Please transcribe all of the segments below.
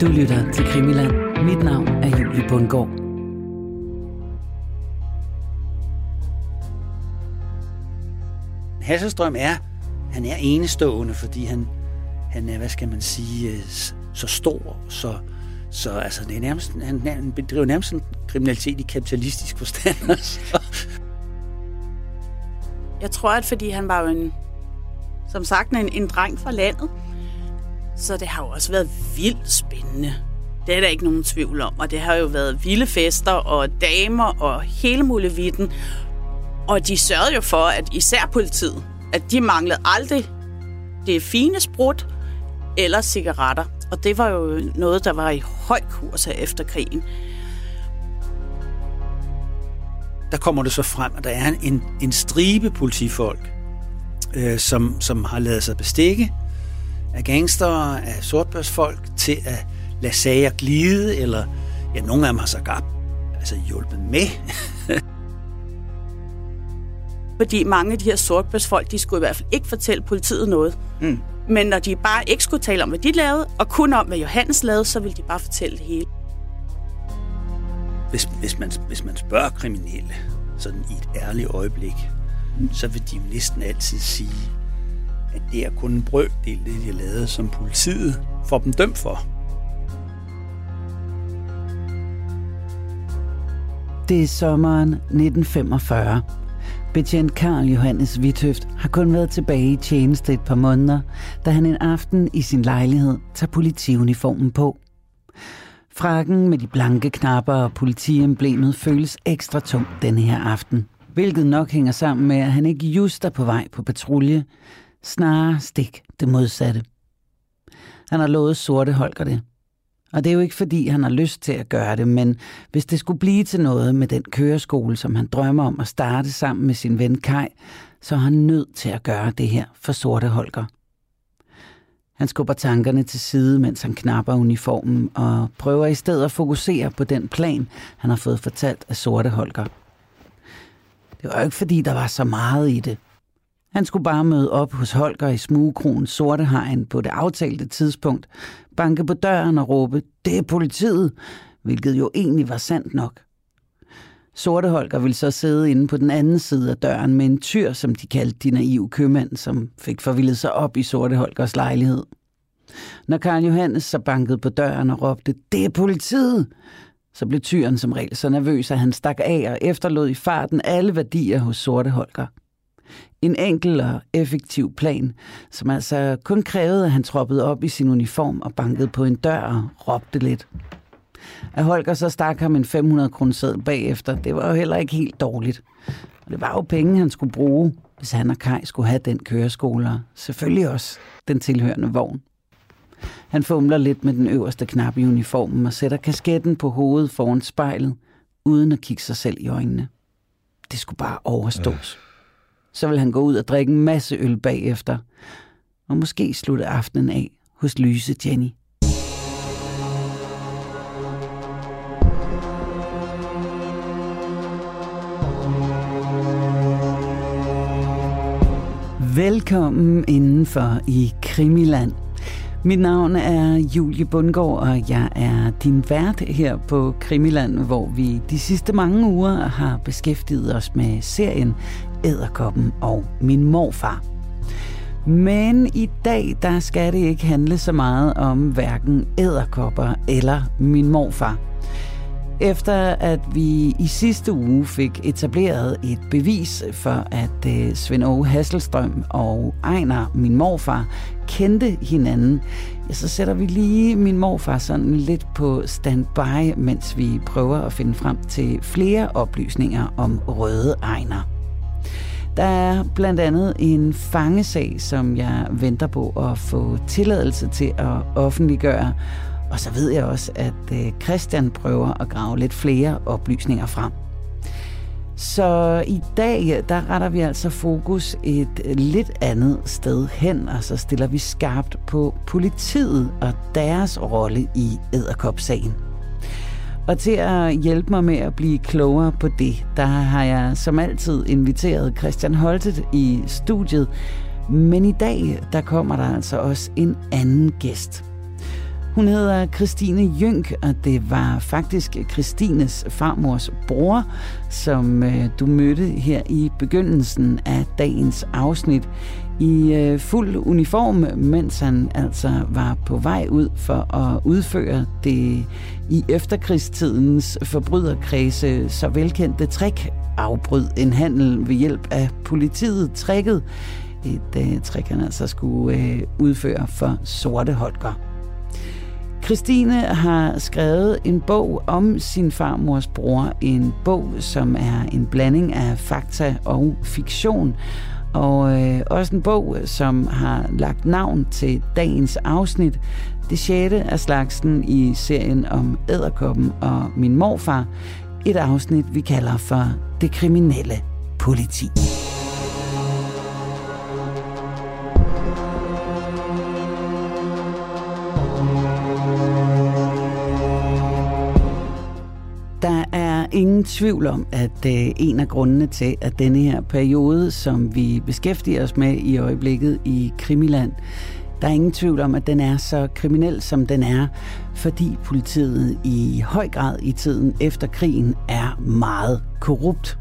Du lytter til Krimiland. Mit navn er Julie Bundgaard. Hasselstrøm er, han er enestående, fordi han, han er, hvad skal man sige, øh, så stor, så, så altså, det er nærmest, han, han bedriver nærmest en kriminalitet i kapitalistisk forstand. Altså. Jeg tror, at fordi han var jo en, som sagt, en, en dreng fra landet, så det har jo også været vildt spændende. Det er der ikke nogen tvivl om. Og det har jo været vilde fester og damer og hele muligheden. Og de sørgede jo for, at især politiet, at de manglede aldrig det fine sprut eller cigaretter. Og det var jo noget, der var i høj kurs efter krigen. Der kommer det så frem, at der er en, en stribe politifolk, øh, som, som har lavet sig bestikke af gangster, af sortbørsfolk til at lade sager glide, eller ja, nogle af dem har så gab, altså hjulpet med. Fordi mange af de her sortbørsfolk, de skulle i hvert fald ikke fortælle politiet noget. Mm. Men når de bare ikke skulle tale om, hvad de lavede, og kun om, hvad Johannes lavede, så ville de bare fortælle det hele. Hvis, hvis, man, hvis man spørger kriminelle, sådan i et ærligt øjeblik, så vil de jo næsten altid sige, at det er kun en brøkdel, det de har lavet, som politiet får dem dømt for. Det er sommeren 1945. Betjent Karl Johannes Vithøft har kun været tilbage i tjeneste et par måneder, da han en aften i sin lejlighed tager politiuniformen på. Frakken med de blanke knapper og politiemblemet føles ekstra tung denne her aften, hvilket nok hænger sammen med, at han ikke just er på vej på patrulje, snarere stik det modsatte. Han har lovet sorte Holger det, og det er jo ikke fordi, han har lyst til at gøre det, men hvis det skulle blive til noget med den køreskole, som han drømmer om at starte sammen med sin ven Kai, så er han nødt til at gøre det her for sorte Holger. Han skubber tankerne til side, mens han knapper uniformen og prøver i stedet at fokusere på den plan, han har fået fortalt af sorte Holger. Det var jo ikke fordi, der var så meget i det. Han skulle bare møde op hos Holger i smugekronen Sorte Hegn på det aftalte tidspunkt, banke på døren og råbe, det er politiet, hvilket jo egentlig var sandt nok. Sorte Holger ville så sidde inde på den anden side af døren med en tyr, som de kaldte de naive købmænd, som fik forvildet sig op i Sorte Holgers lejlighed. Når Karl Johannes så bankede på døren og råbte, det er politiet, så blev tyren som regel så nervøs, at han stak af og efterlod i farten alle værdier hos Sorte Holger. En enkel og effektiv plan, som altså kun krævede, at han troppede op i sin uniform og bankede på en dør og råbte lidt. At Holger så stak ham en 500 kroner bagefter, det var jo heller ikke helt dårligt. Og det var jo penge, han skulle bruge, hvis han og Kai skulle have den køreskole, og selvfølgelig også den tilhørende vogn. Han fumler lidt med den øverste knap i uniformen og sætter kasketten på hovedet foran spejlet, uden at kigge sig selv i øjnene. Det skulle bare overstås. Øh så vil han gå ud og drikke en masse øl bagefter. Og måske slutte aftenen af hos Lyse Jenny. Velkommen indenfor i Krimiland. Mit navn er Julie Bundgaard, og jeg er din vært her på Krimiland, hvor vi de sidste mange uger har beskæftiget os med serien Æderkoppen og min morfar. Men i dag, der skal det ikke handle så meget om hverken æderkopper eller min morfar. Efter at vi i sidste uge fik etableret et bevis for, at øh, Svend Åge Hasselstrøm og Ejner, min morfar, kendte hinanden, ja, så sætter vi lige min morfar sådan lidt på standby, mens vi prøver at finde frem til flere oplysninger om Røde Ejner. Der er blandt andet en fangesag, som jeg venter på at få tilladelse til at offentliggøre. Og så ved jeg også, at øh, Christian prøver at grave lidt flere oplysninger frem. Så i dag, der retter vi altså fokus et øh, lidt andet sted hen, og så stiller vi skarpt på politiet og deres rolle i æderkopsagen. Og til at hjælpe mig med at blive klogere på det, der har jeg som altid inviteret Christian Holtet i studiet. Men i dag, der kommer der altså også en anden gæst. Hun hedder Christine Jynk, og det var faktisk Christines farmors bror, som øh, du mødte her i begyndelsen af dagens afsnit i øh, fuld uniform, mens han altså var på vej ud for at udføre det i efterkrigstidens forbryderkredse så velkendte trick afbryd en handel ved hjælp af politiet tricket. Et øh, trick, han altså skulle øh, udføre for sorte Holger. Christine har skrevet en bog om sin farmors bror. En bog, som er en blanding af fakta og fiktion. Og øh, også en bog, som har lagt navn til dagens afsnit. Det sjette af slagsen i serien om æderkoppen og min morfar. Et afsnit, vi kalder for Det kriminelle politi. Ingen tvivl om, at øh, en af grundene til, at denne her periode, som vi beskæftiger os med i øjeblikket i Krimiland, der er ingen tvivl om, at den er så kriminel, som den er, fordi politiet i høj grad i tiden efter krigen er meget korrupt.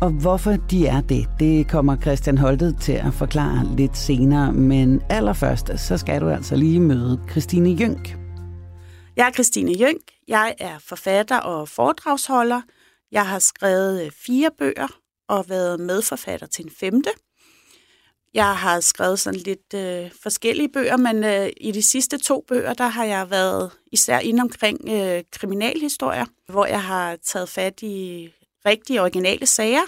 Og hvorfor de er det, det kommer Christian Holtet til at forklare lidt senere. Men allerførst, så skal du altså lige møde Christine Jønk. Jeg er Christine Jønk. Jeg er forfatter og foredragsholder. Jeg har skrevet øh, fire bøger og været medforfatter til en femte. Jeg har skrevet sådan lidt øh, forskellige bøger, men øh, i de sidste to bøger, der har jeg været især inde omkring øh, kriminalhistorier, hvor jeg har taget fat i rigtige originale sager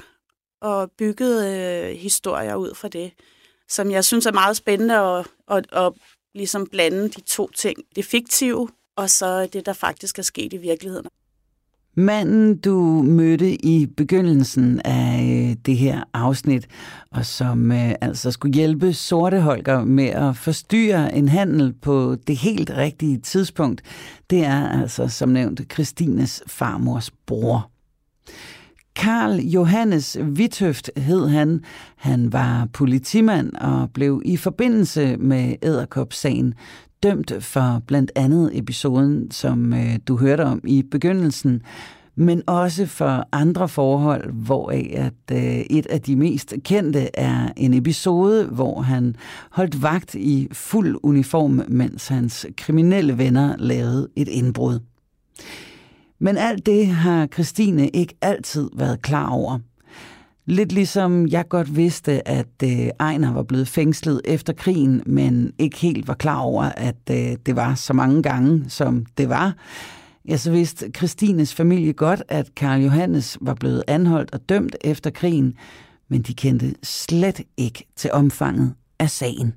og bygget øh, historier ud fra det, som jeg synes er meget spændende at, at, at ligesom blande de to ting. Det fiktive og så det, der faktisk er sket i virkeligheden. Manden, du mødte i begyndelsen af øh, det her afsnit, og som øh, altså skulle hjælpe Sorte Holger med at forstyrre en handel på det helt rigtige tidspunkt, det er altså som nævnt Christines farmors bror. Karl Johannes Vithøft hed han. Han var politimand og blev i forbindelse med Æderkop-sagen dømt for blandt andet episoden, som øh, du hørte om i begyndelsen, men også for andre forhold, hvoraf at øh, et af de mest kendte er en episode, hvor han holdt vagt i fuld uniform, mens hans kriminelle venner lavede et indbrud. Men alt det har Christine ikke altid været klar over. Lidt ligesom jeg godt vidste, at øh, Ejner var blevet fængslet efter krigen, men ikke helt var klar over, at øh, det var så mange gange, som det var. Ja, så vidste Christines familie godt, at Karl Johannes var blevet anholdt og dømt efter krigen, men de kendte slet ikke til omfanget af sagen.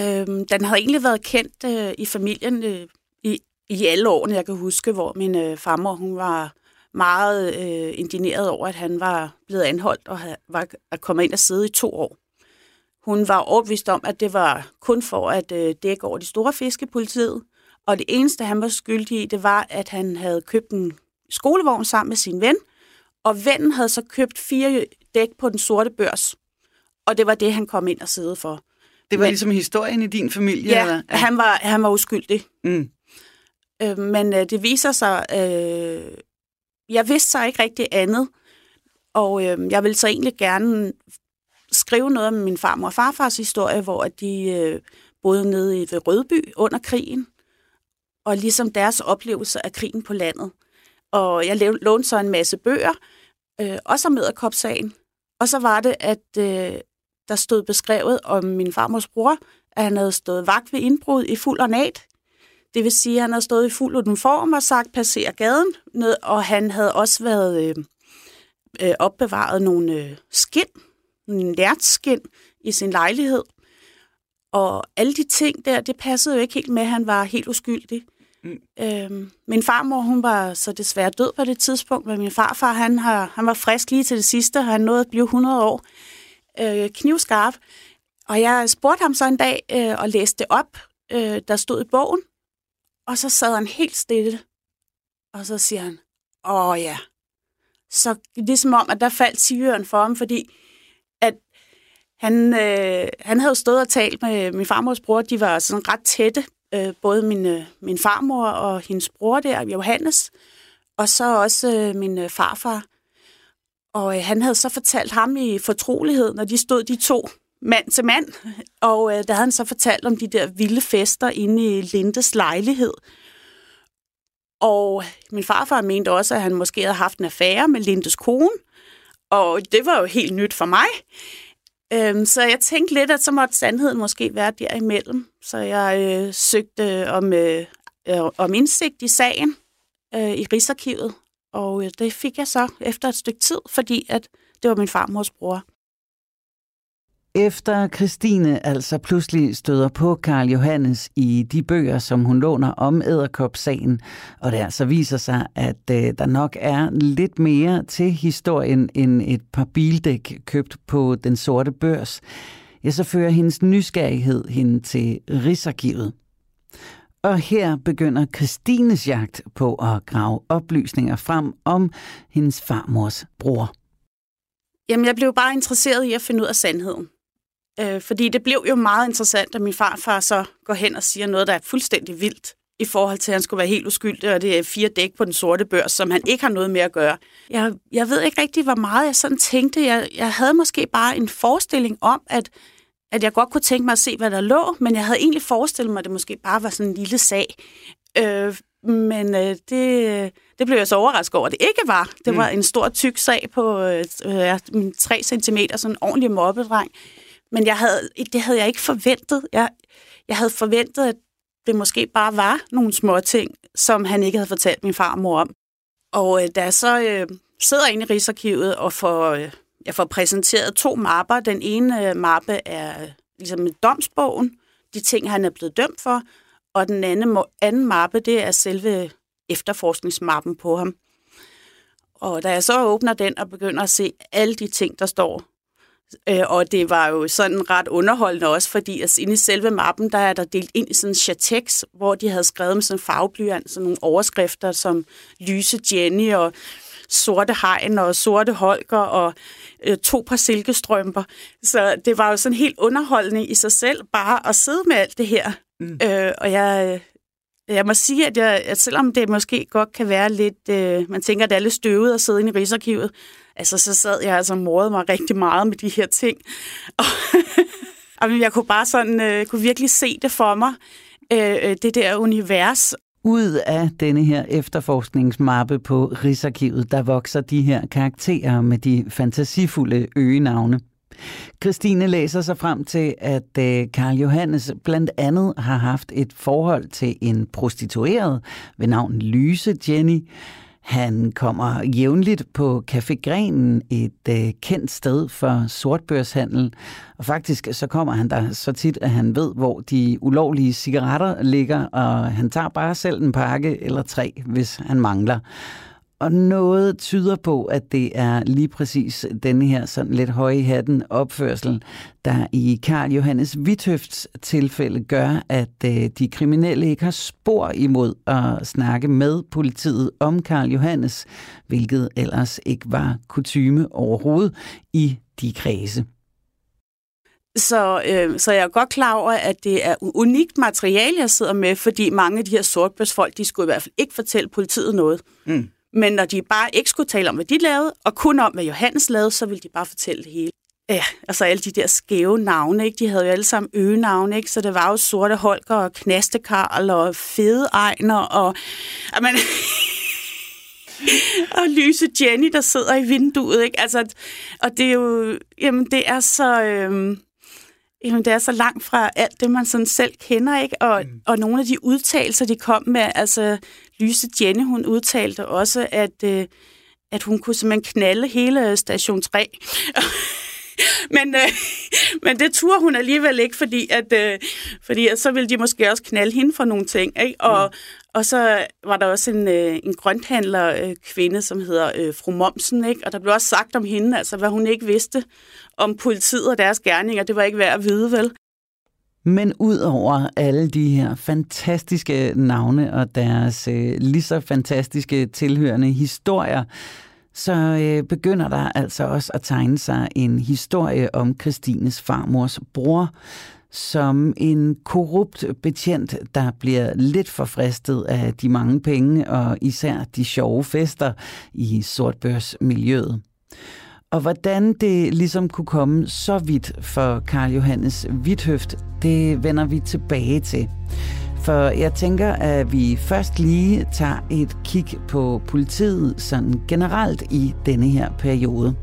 Øhm, den havde egentlig været kendt øh, i familien øh, i, i alle årene, jeg kan huske, hvor min øh, farmor hun var meget øh, indineret over, at han var blevet anholdt og var at komme ind og sidde i to år. Hun var overbevist om, at det var kun for at øh, dække over de store fiskepolitiet, og det eneste, han var skyldig i, det var, at han havde købt en skolevogn sammen med sin ven, og vennen havde så købt fire dæk på den sorte børs. Og det var det, han kom ind og sidde for. Det var men, ligesom historien i din familie? Ja, eller? ja. Han, var, han var uskyldig. Mm. Øh, men øh, det viser sig øh, jeg vidste så ikke rigtig andet, og øh, jeg ville så egentlig gerne skrive noget om min farmor og farfars historie, hvor de øh, boede nede i ved Rødby under krigen, og ligesom deres oplevelse af krigen på landet. Og jeg lånte så en masse bøger, øh, også om Edderkopsagen. Og så var det, at øh, der stod beskrevet om min farmors bror, at han havde stået vagt ved indbrud i fuld ornat det vil sige, at han havde stået i fuld uniform og sagt, passer gaden, ned, og han havde også været øh, øh, opbevaret nogle øh, skin, en lærtskin i sin lejlighed. Og alle de ting der, det passede jo ikke helt med, at han var helt uskyldig. Mm. Øhm, min farmor, hun var så desværre død på det tidspunkt, men min farfar, han, har, han var frisk lige til det sidste, og han nåede at blive 100 år øh, knivskarp. Og jeg spurgte ham så en dag øh, og læste det op, øh, der stod i bogen, og så sad han helt stille, og så siger han, åh ja. Så det er som om, at der faldt tigøren for ham, fordi at han, øh, han havde stået og talt med min farmors bror, de var sådan ret tætte øh, både min, øh, min farmor og hendes bror der, Johannes, og så også øh, min øh, farfar. Og øh, han havde så fortalt ham i fortrolighed, når de stod de to mand til mand, og øh, der havde han så fortalt om de der vilde fester inde i Lindes lejlighed. Og min farfar mente også, at han måske havde haft en affære med Lindes kone, og det var jo helt nyt for mig. Øhm, så jeg tænkte lidt, at så måtte sandheden måske være derimellem. Så jeg øh, søgte om, øh, øh om indsigt i sagen øh, i Rigsarkivet, og øh, det fik jeg så efter et stykke tid, fordi at det var min farmors bror. Efter Christine altså pludselig støder på Karl Johannes i de bøger, som hun låner om æderkopsagen, og det altså viser sig, at øh, der nok er lidt mere til historien end et par bildæk købt på den sorte børs, ja, så fører hendes nysgerrighed hende til Rigsarkivet. Og her begynder Christines jagt på at grave oplysninger frem om hendes farmors bror. Jamen, jeg blev bare interesseret i at finde ud af sandheden. Øh, fordi det blev jo meget interessant, at min farfar så går hen og siger noget, der er fuldstændig vildt i forhold til, at han skulle være helt uskyldig, og det er fire dæk på den sorte børs, som han ikke har noget med at gøre. Jeg, jeg ved ikke rigtig, hvor meget jeg sådan tænkte. Jeg, jeg havde måske bare en forestilling om, at, at jeg godt kunne tænke mig at se, hvad der lå, men jeg havde egentlig forestillet mig, at det måske bare var sådan en lille sag. Øh, men øh, det, det blev jeg så overrasket over, at det ikke var. Det mm. var en stor, tyk sag på øh, 3 cm, sådan en ordentlig mobbedreng. Men jeg havde, det havde jeg ikke forventet. Jeg, jeg havde forventet, at det måske bare var nogle små ting, som han ikke havde fortalt min farmor om. Og øh, da jeg så øh, sidder inde i Rigsarkivet og får, øh, jeg får præsenteret to mapper. Den ene øh, mappe er øh, ligesom domsbogen, de ting, han er blevet dømt for, og den anden, anden mappe, det er selve efterforskningsmappen på ham. Og da jeg så åbner den og begynder at se alle de ting, der står og det var jo sådan ret underholdende også, fordi altså, inde i selve mappen, der er der delt ind i sådan en chatex, hvor de havde skrevet med sådan en farveblyant, sådan nogle overskrifter som Lyse Jenny og sorte hegn og sorte holker og øh, to par silkestrømper. Så det var jo sådan helt underholdende i sig selv bare at sidde med alt det her. Mm. Øh, og jeg, jeg må sige, at, jeg, at selvom det måske godt kan være lidt, øh, man tænker, at det er lidt støvet at sidde inde i Rigsarkivet, altså så sad jeg altså morede mig rigtig meget med de her ting. Og, jeg kunne bare sådan, øh, kunne virkelig se det for mig, øh, øh, det der univers. Ud af denne her efterforskningsmappe på Rigsarkivet, der vokser de her karakterer med de fantasifulde øgenavne. Christine læser sig frem til, at øh, Karl Johannes blandt andet har haft et forhold til en prostitueret ved navn Lyse Jenny. Han kommer jævnligt på Café Grenen, et øh, kendt sted for sortbørshandel. Og faktisk så kommer han der så tit, at han ved, hvor de ulovlige cigaretter ligger, og han tager bare selv en pakke eller tre, hvis han mangler. Og noget tyder på, at det er lige præcis denne her sådan lidt høje hatten opførsel, der i Karl Johannes Vithøfts tilfælde gør, at øh, de kriminelle ikke har spor imod at snakke med politiet om Karl Johannes, hvilket ellers ikke var kutyme overhovedet i de kredse. Så, øh, så jeg er godt klar over, at det er unikt materiale, jeg sidder med, fordi mange af de her sortbørsfolk, de skulle i hvert fald ikke fortælle politiet noget. Mm. Men når de bare ikke skulle tale om, hvad de lavede, og kun om, hvad Johannes lavede, så ville de bare fortælle det hele. Ja, altså alle de der skæve navne, ikke? de havde jo alle sammen øgenavne, ikke? så det var jo Sorte Holger og Knastekarl og Fede Ejner og... Jamen, og lyse Jenny, der sidder i vinduet, ikke? Altså, og det er jo, jamen, det er så, øhm, jamen, det er så langt fra alt det, man sådan selv kender, ikke? Og, mm. og nogle af de udtalelser, de kom med, altså, Lyse Jenny, hun udtalte også, at, øh, at hun kunne simpelthen knalde hele station 3. men, øh, men det turde hun alligevel ikke, fordi, at, øh, fordi at så ville de måske også knalde hende for nogle ting. Ikke? Og, mm. og så var der også en, øh, en grønthandler øh, kvinde, som hedder øh, fru Momsen, ikke? og der blev også sagt om hende, altså hvad hun ikke vidste om politiet og deres gerninger. Det var ikke værd at vide, vel? Men ud over alle de her fantastiske navne og deres øh, lige så fantastiske tilhørende historier, så øh, begynder der altså også at tegne sig en historie om Christines farmors bror, som en korrupt betjent, der bliver lidt forfristet af de mange penge og især de sjove fester i sortbørsmiljøet. Og hvordan det ligesom kunne komme så vidt for Karl Johannes Vithøft, det vender vi tilbage til. For jeg tænker, at vi først lige tager et kig på politiet sådan generelt i denne her periode.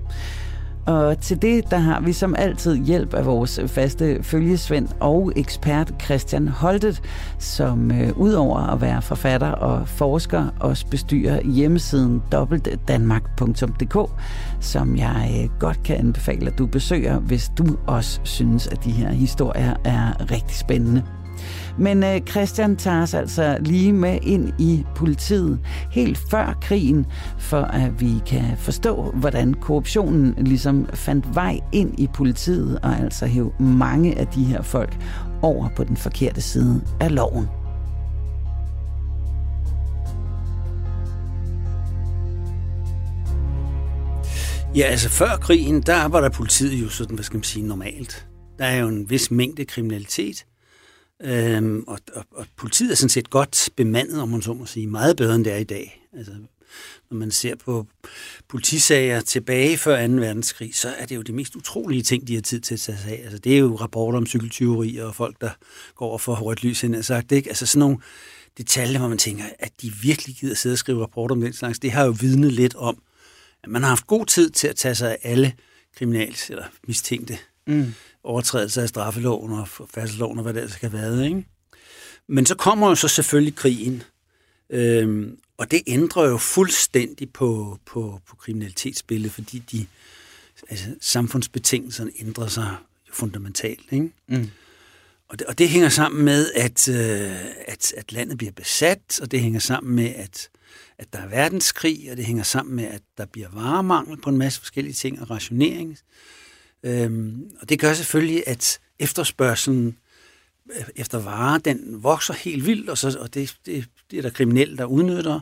Og til det, der har vi som altid hjælp af vores faste følgesvend og ekspert Christian Holtet, som øh, udover at være forfatter og forsker, også bestyrer hjemmesiden dobbeltdanmark.dk, som jeg øh, godt kan anbefale, at du besøger, hvis du også synes, at de her historier er rigtig spændende. Men øh, Christian tager os altså lige med ind i politiet helt før krigen, for at vi kan forstå, hvordan korruptionen ligesom fandt vej ind i politiet og altså hæv mange af de her folk over på den forkerte side af loven. Ja, altså før krigen, der var der politiet jo sådan, hvad skal man sige, normalt. Der er jo en vis mængde kriminalitet, Øhm, og, og, og politiet er sådan set godt bemandet, om man så må sige, meget bedre end det er i dag. Altså, når man ser på politisager tilbage før 2. verdenskrig, så er det jo de mest utrolige ting, de har tid til at tage sig af. Altså, det er jo rapporter om cykeltyveri og folk, der går over for rødt lys ind og sagt. Ikke? Altså sådan nogle detaljer, hvor man tænker, at de virkelig gider sidde og skrive rapporter om den slags. Det har jo vidnet lidt om, at man har haft god tid til at tage sig af alle kriminals eller mistænkte mm overtrædelse af straffeloven og færdselsloven og hvad det skal have været. Ikke? Men så kommer jo så selvfølgelig krigen, øhm, og det ændrer jo fuldstændig på, på, på kriminalitetsbilledet, fordi de altså, samfundsbetingelserne ændrer sig fundamentalt. Ikke? Mm. Og, det, og det hænger sammen med, at, øh, at, at landet bliver besat, og det hænger sammen med, at, at der er verdenskrig, og det hænger sammen med, at der bliver varemangel på en masse forskellige ting, og rationering. Øhm, og det gør selvfølgelig, at efterspørgselen øh, efter varer, den vokser helt vildt, og, så, og det, det, det er der kriminelle, der udnytter.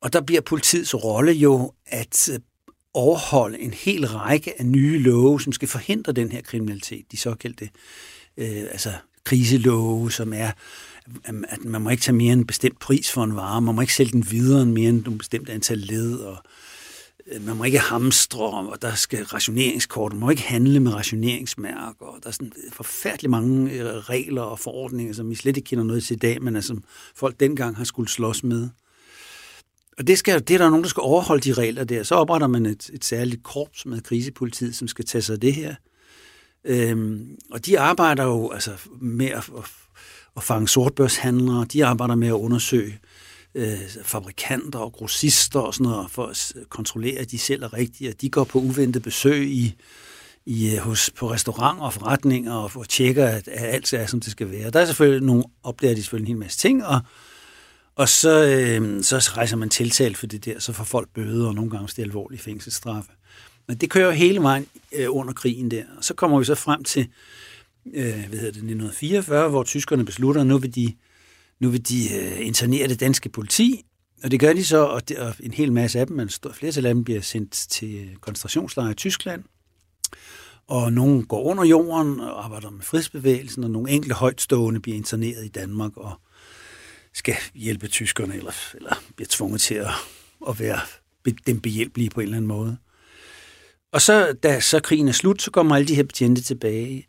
Og der bliver politiets rolle jo at øh, overholde en hel række af nye love, som skal forhindre den her kriminalitet. De såkaldte øh, altså kriselove, som er, at man må ikke tage mere end en bestemt pris for en vare, man må ikke sælge den videre end mere end et bestemt antal led, og Øh, Øh, man må ikke hamstre, og der skal rationeringskort, man må ikke handle med rationeringsmærker, og der er sådan øh, forfærdelig mange øh, regler og forordninger, som vi slet ikke kender noget til i dag, men altså, folk dengang har skulle slås med. Og det, skal, det er der nogen, der skal overholde de regler der. Så opretter man et, et særligt korps med krisepolitiet, som skal tage sig af det her. Øhm, og de arbejder jo altså, med at, at, at fange sortbørshandlere, de arbejder med at undersøge øh, fabrikanter og grossister og sådan noget, for at kontrollere, at de selv er rigtige, og de går på uventet besøg i, i, øh, hos, på restauranter og forretninger og, og tjekker, at, at alt er, som det skal være. Der er selvfølgelig nogle, opdager de selvfølgelig en hel masse ting, og, og så, øh, så rejser man tiltalt for det der, så får folk bøde og nogle gange det alvorlige fængselsstraffe. Men det kører hele vejen øh, under krigen der. Og så kommer vi så frem til øh, hvad hedder det, 1944, hvor tyskerne beslutter, at nu vil de nu vil de øh, internere det danske politi, og det gør de så, og, det, og en hel masse af dem, men flere af dem bliver sendt til koncentrationslejre i Tyskland. Og nogle går under jorden og arbejder med frihedsbevægelsen, og nogle enkelte højtstående bliver interneret i Danmark og skal hjælpe tyskerne, eller, eller bliver tvunget til at, at være dem behjælpelige på en eller anden måde. Og så, da så krigen er slut, så kommer alle de her betjente tilbage.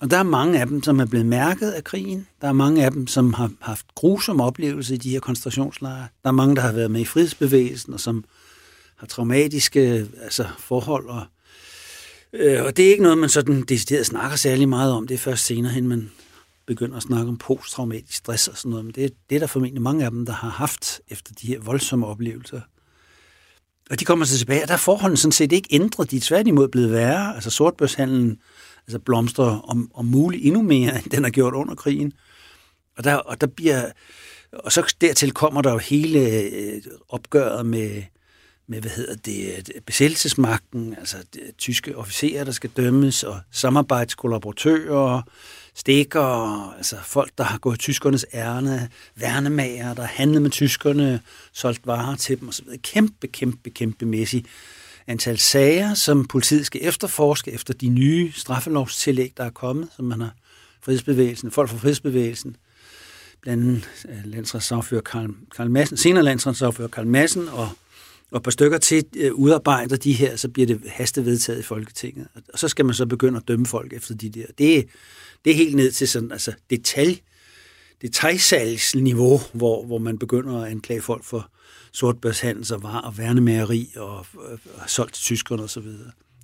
Og der er mange af dem, som er blevet mærket af krigen. Der er mange af dem, som har haft grusomme oplevelser i de her koncentrationslejre. Der er mange, der har været med i frihedsbevægelsen, og som har traumatiske altså, forhold. Og, øh, og det er ikke noget, man sådan decideret snakker særlig meget om. Det er først senere hen, man begynder at snakke om posttraumatisk stress og sådan noget. Men det, det er der formentlig mange af dem, der har haft efter de her voldsomme oplevelser. Og de kommer så tilbage, og der er forholdene sådan set ikke ændret. De er tværtimod blevet værre. Altså sortbørshandlen altså blomstrer om, om muligt endnu mere, end den har gjort under krigen. Og der, og der bliver, og så dertil kommer der jo hele øh, opgøret med, med hvad hedder det, øh, besættelsesmagten, altså det, tyske officerer, der skal dømmes, og samarbejdskollaboratører, stikker, altså folk, der har gået tyskernes ærne, værnemager, der har handlet med tyskerne, solgt varer til dem osv. Kæmpe, kæmpe, kæmpe mæssigt antal sager, som politiet skal efterforske efter de nye straffelovstillæg, der er kommet, som man har frihedsbevægelsen, folk fra frihedsbevægelsen, blandt andet øh, landsretssagfører Karl, Karl Madsen, senere landsretssagfører Karl Madsen og, og et par stykker til øh, udarbejder de her, så bliver det hastevedtaget i Folketinget. Og så skal man så begynde at dømme folk efter de der. Det, det er helt ned til sådan, altså detalj, detaljsalgsniveau, hvor, hvor man begynder at anklage folk for sortbørshandel og var og værnemageri og, og, og solgt til tyskerne osv. Så,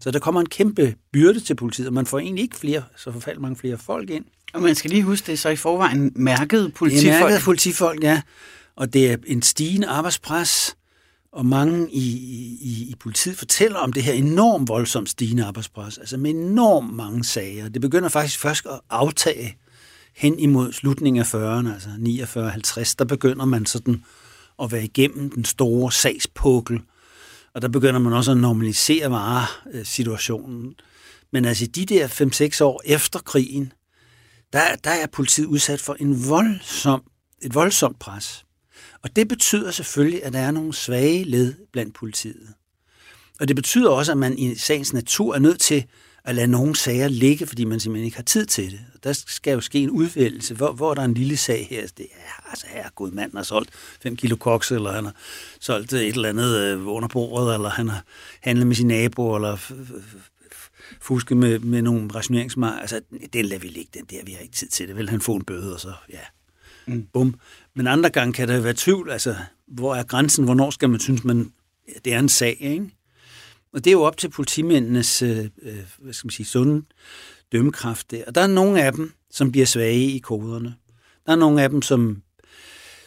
så der kommer en kæmpe byrde til politiet, og man får egentlig ikke flere, så forfærdeligt mange flere folk ind. Og man skal lige huske, det så i forvejen mærket politifolk. Det er mærket politifolk, ja. Og det er en stigende arbejdspres, og mange i, i, i politiet fortæller om det her enormt voldsomt stigende arbejdspres, altså med enormt mange sager. Det begynder faktisk først at aftage hen imod slutningen af 40'erne, altså 49-50, der begynder man sådan at være igennem den store sagspukkel, og der begynder man også at normalisere varesituationen. Men altså de der 5-6 år efter krigen, der, der er politiet udsat for en voldsom, et voldsomt pres. Og det betyder selvfølgelig, at der er nogle svage led blandt politiet. Og det betyder også, at man i sagens natur er nødt til at lade nogle sager ligge, fordi man simpelthen ikke har tid til det. Der skal jo ske en udvælgelse, hvor, hvor der er en lille sag her. Det er, altså her, god mand har solgt 5 kilo koks, eller han har solgt et eller andet øh, under bordet, eller han har handlet med sin nabo, eller fuske med, med nogle rationeringsmarker. Altså, den lader vi ligge, den der, vi har ikke tid til det. Vil han få en bøde, og så, ja, mm. bum. Men andre gange kan der være tvivl, altså, hvor er grænsen, hvornår skal man synes, man, det er en sag, ikke? Og det er jo op til politimændenes, øh, øh, hvad skal man sige, sunde dømmekraft der. Og der er nogle af dem, som bliver svage i koderne. Der er nogle af dem, som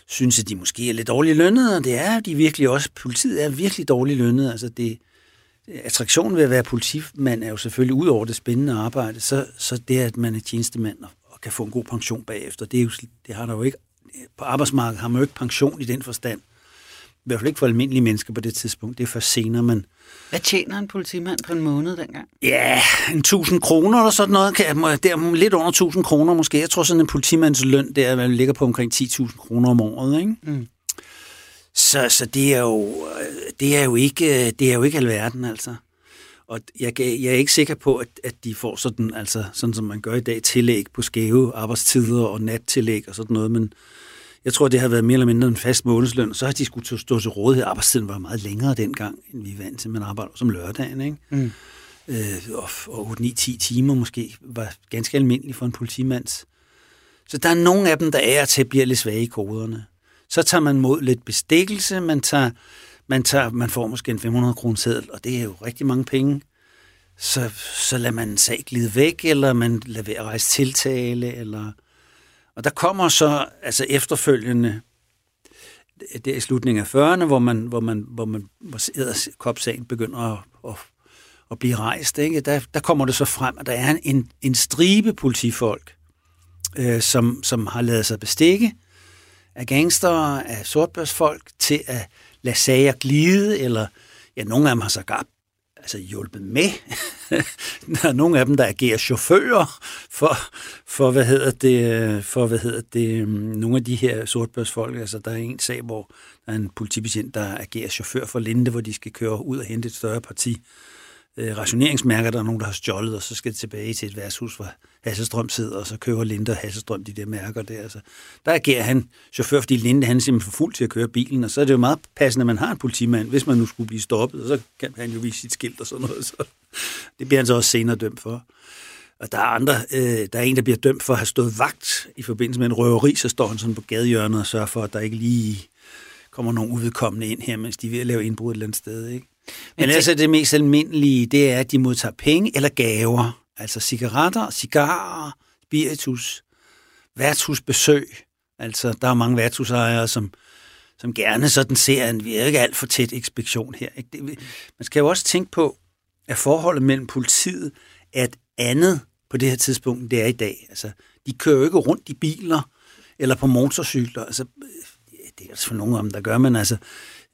synes, at de måske er lidt dårligt lønnet, og det er de virkelig også. Politiet er virkelig dårligt lønnet. Altså det, attraktionen ved at være politimand er jo selvfølgelig ud over det spændende arbejde, så, så det, at man er tjenestemand og, og kan få en god pension bagefter, det, er jo, det har der jo ikke. På arbejdsmarkedet har man jo ikke pension i den forstand. I hvert fald ikke for almindelige mennesker på det tidspunkt. Det er først senere, man... Hvad tjener en politimand på en måned dengang? Ja, en 1000 kroner eller sådan noget. Det er lidt under 1000 kroner måske. Jeg tror sådan en politimands løn, der ligger på omkring 10.000 kroner om året. Ikke? Mm. Så, så det, er jo, det, er jo ikke, det er jo ikke alverden, altså. Og jeg, jeg er ikke sikker på, at, at de får sådan, altså, sådan, som man gør i dag, tillæg på skæve arbejdstider og nattillæg og sådan noget, men jeg tror, det har været mere eller mindre en fast månedsløn, så har de skulle stå til rådighed. Arbejdstiden var meget længere dengang, end vi er vant til. Man arbejder som lørdagen, ikke? Mm. Øh, og, og 8-9-10 timer måske var ganske almindeligt for en politimands. Så der er nogle af dem, der er til bliver lidt svage i koderne. Så tager man mod lidt bestikkelse, man, tager, man, tager, man får måske en 500 kroner seddel, og det er jo rigtig mange penge. Så, så lader man en sag glide væk, eller man lader være at rejse tiltale, eller... Og der kommer så altså efterfølgende, det er i slutningen af 40'erne, hvor man, hvor man, hvor man hvor kopsagen begynder at, at, at blive rejst. Ikke? Der, der kommer det så frem, at der er en, en stribe politifolk, øh, som, som har lavet sig bestikke, af gangster, af sortbørsfolk, til at lade sager glide, eller ja, nogle af dem har så gab, altså hjulpet med. der er nogle af dem, der agerer chauffører for, for hvad hedder det, for hvad hedder det, mm, nogle af de her sortbørsfolk. Altså, der er en sag, hvor der er en politibetjent, der agerer chauffør for Linde, hvor de skal køre ud og hente et større parti øh, rationeringsmærker, der er nogen, der har stjålet, og så skal det tilbage til et værtshus, hvor Hasselstrøm sidder, og så kører Linde og Hasselstrøm de der mærker der. Altså, der agerer han chauffør, fordi Linde han er simpelthen for fuld til at køre bilen, og så er det jo meget passende, at man har en politimand, hvis man nu skulle blive stoppet, og så kan han jo vise sit skilt og sådan noget. Så det bliver han så også senere dømt for. Og der er andre, øh, der er en, der bliver dømt for at have stået vagt i forbindelse med en røveri, så står han sådan på gadehjørnet og sørger for, at der ikke lige kommer nogen udkommende ind her, mens de er ved at lave indbrud et eller andet sted. Ikke? Men tænker... altså det mest almindelige, det er, at de modtager penge eller gaver. Altså cigaretter, cigarer, spiritus, værtshusbesøg. Altså, der er mange værtshusejere, som, som gerne sådan ser en ikke alt for tæt ekspektion her. Ikke? Det, man skal jo også tænke på, at forholdet mellem politiet er et andet på det her tidspunkt, det er i dag. Altså, de kører jo ikke rundt i biler eller på motorcykler. Altså, det er altså for nogen af dem, der gør, men altså,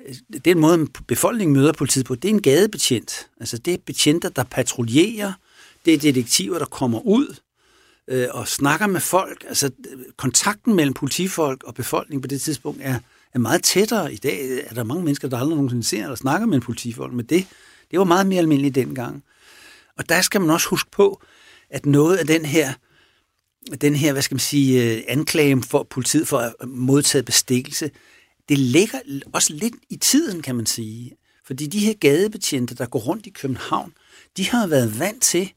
øh, den måde, befolkningen møder politiet på, det er en gadebetjent. Altså, det er betjenter, der patruljerer. Det er detektiver, der kommer ud øh, og snakker med folk. Altså, kontakten mellem politifolk og befolkning på det tidspunkt er, er meget tættere. I dag er der mange mennesker, der aldrig nogensinde ser eller snakker med en politifolk, men det, det var meget mere almindeligt dengang. Og der skal man også huske på, at noget af den her den her, hvad skal man sige, øh, anklage for politiet for at modtage bestikkelse, det ligger også lidt i tiden, kan man sige. Fordi de her gadebetjente, der går rundt i København, de har været vant til,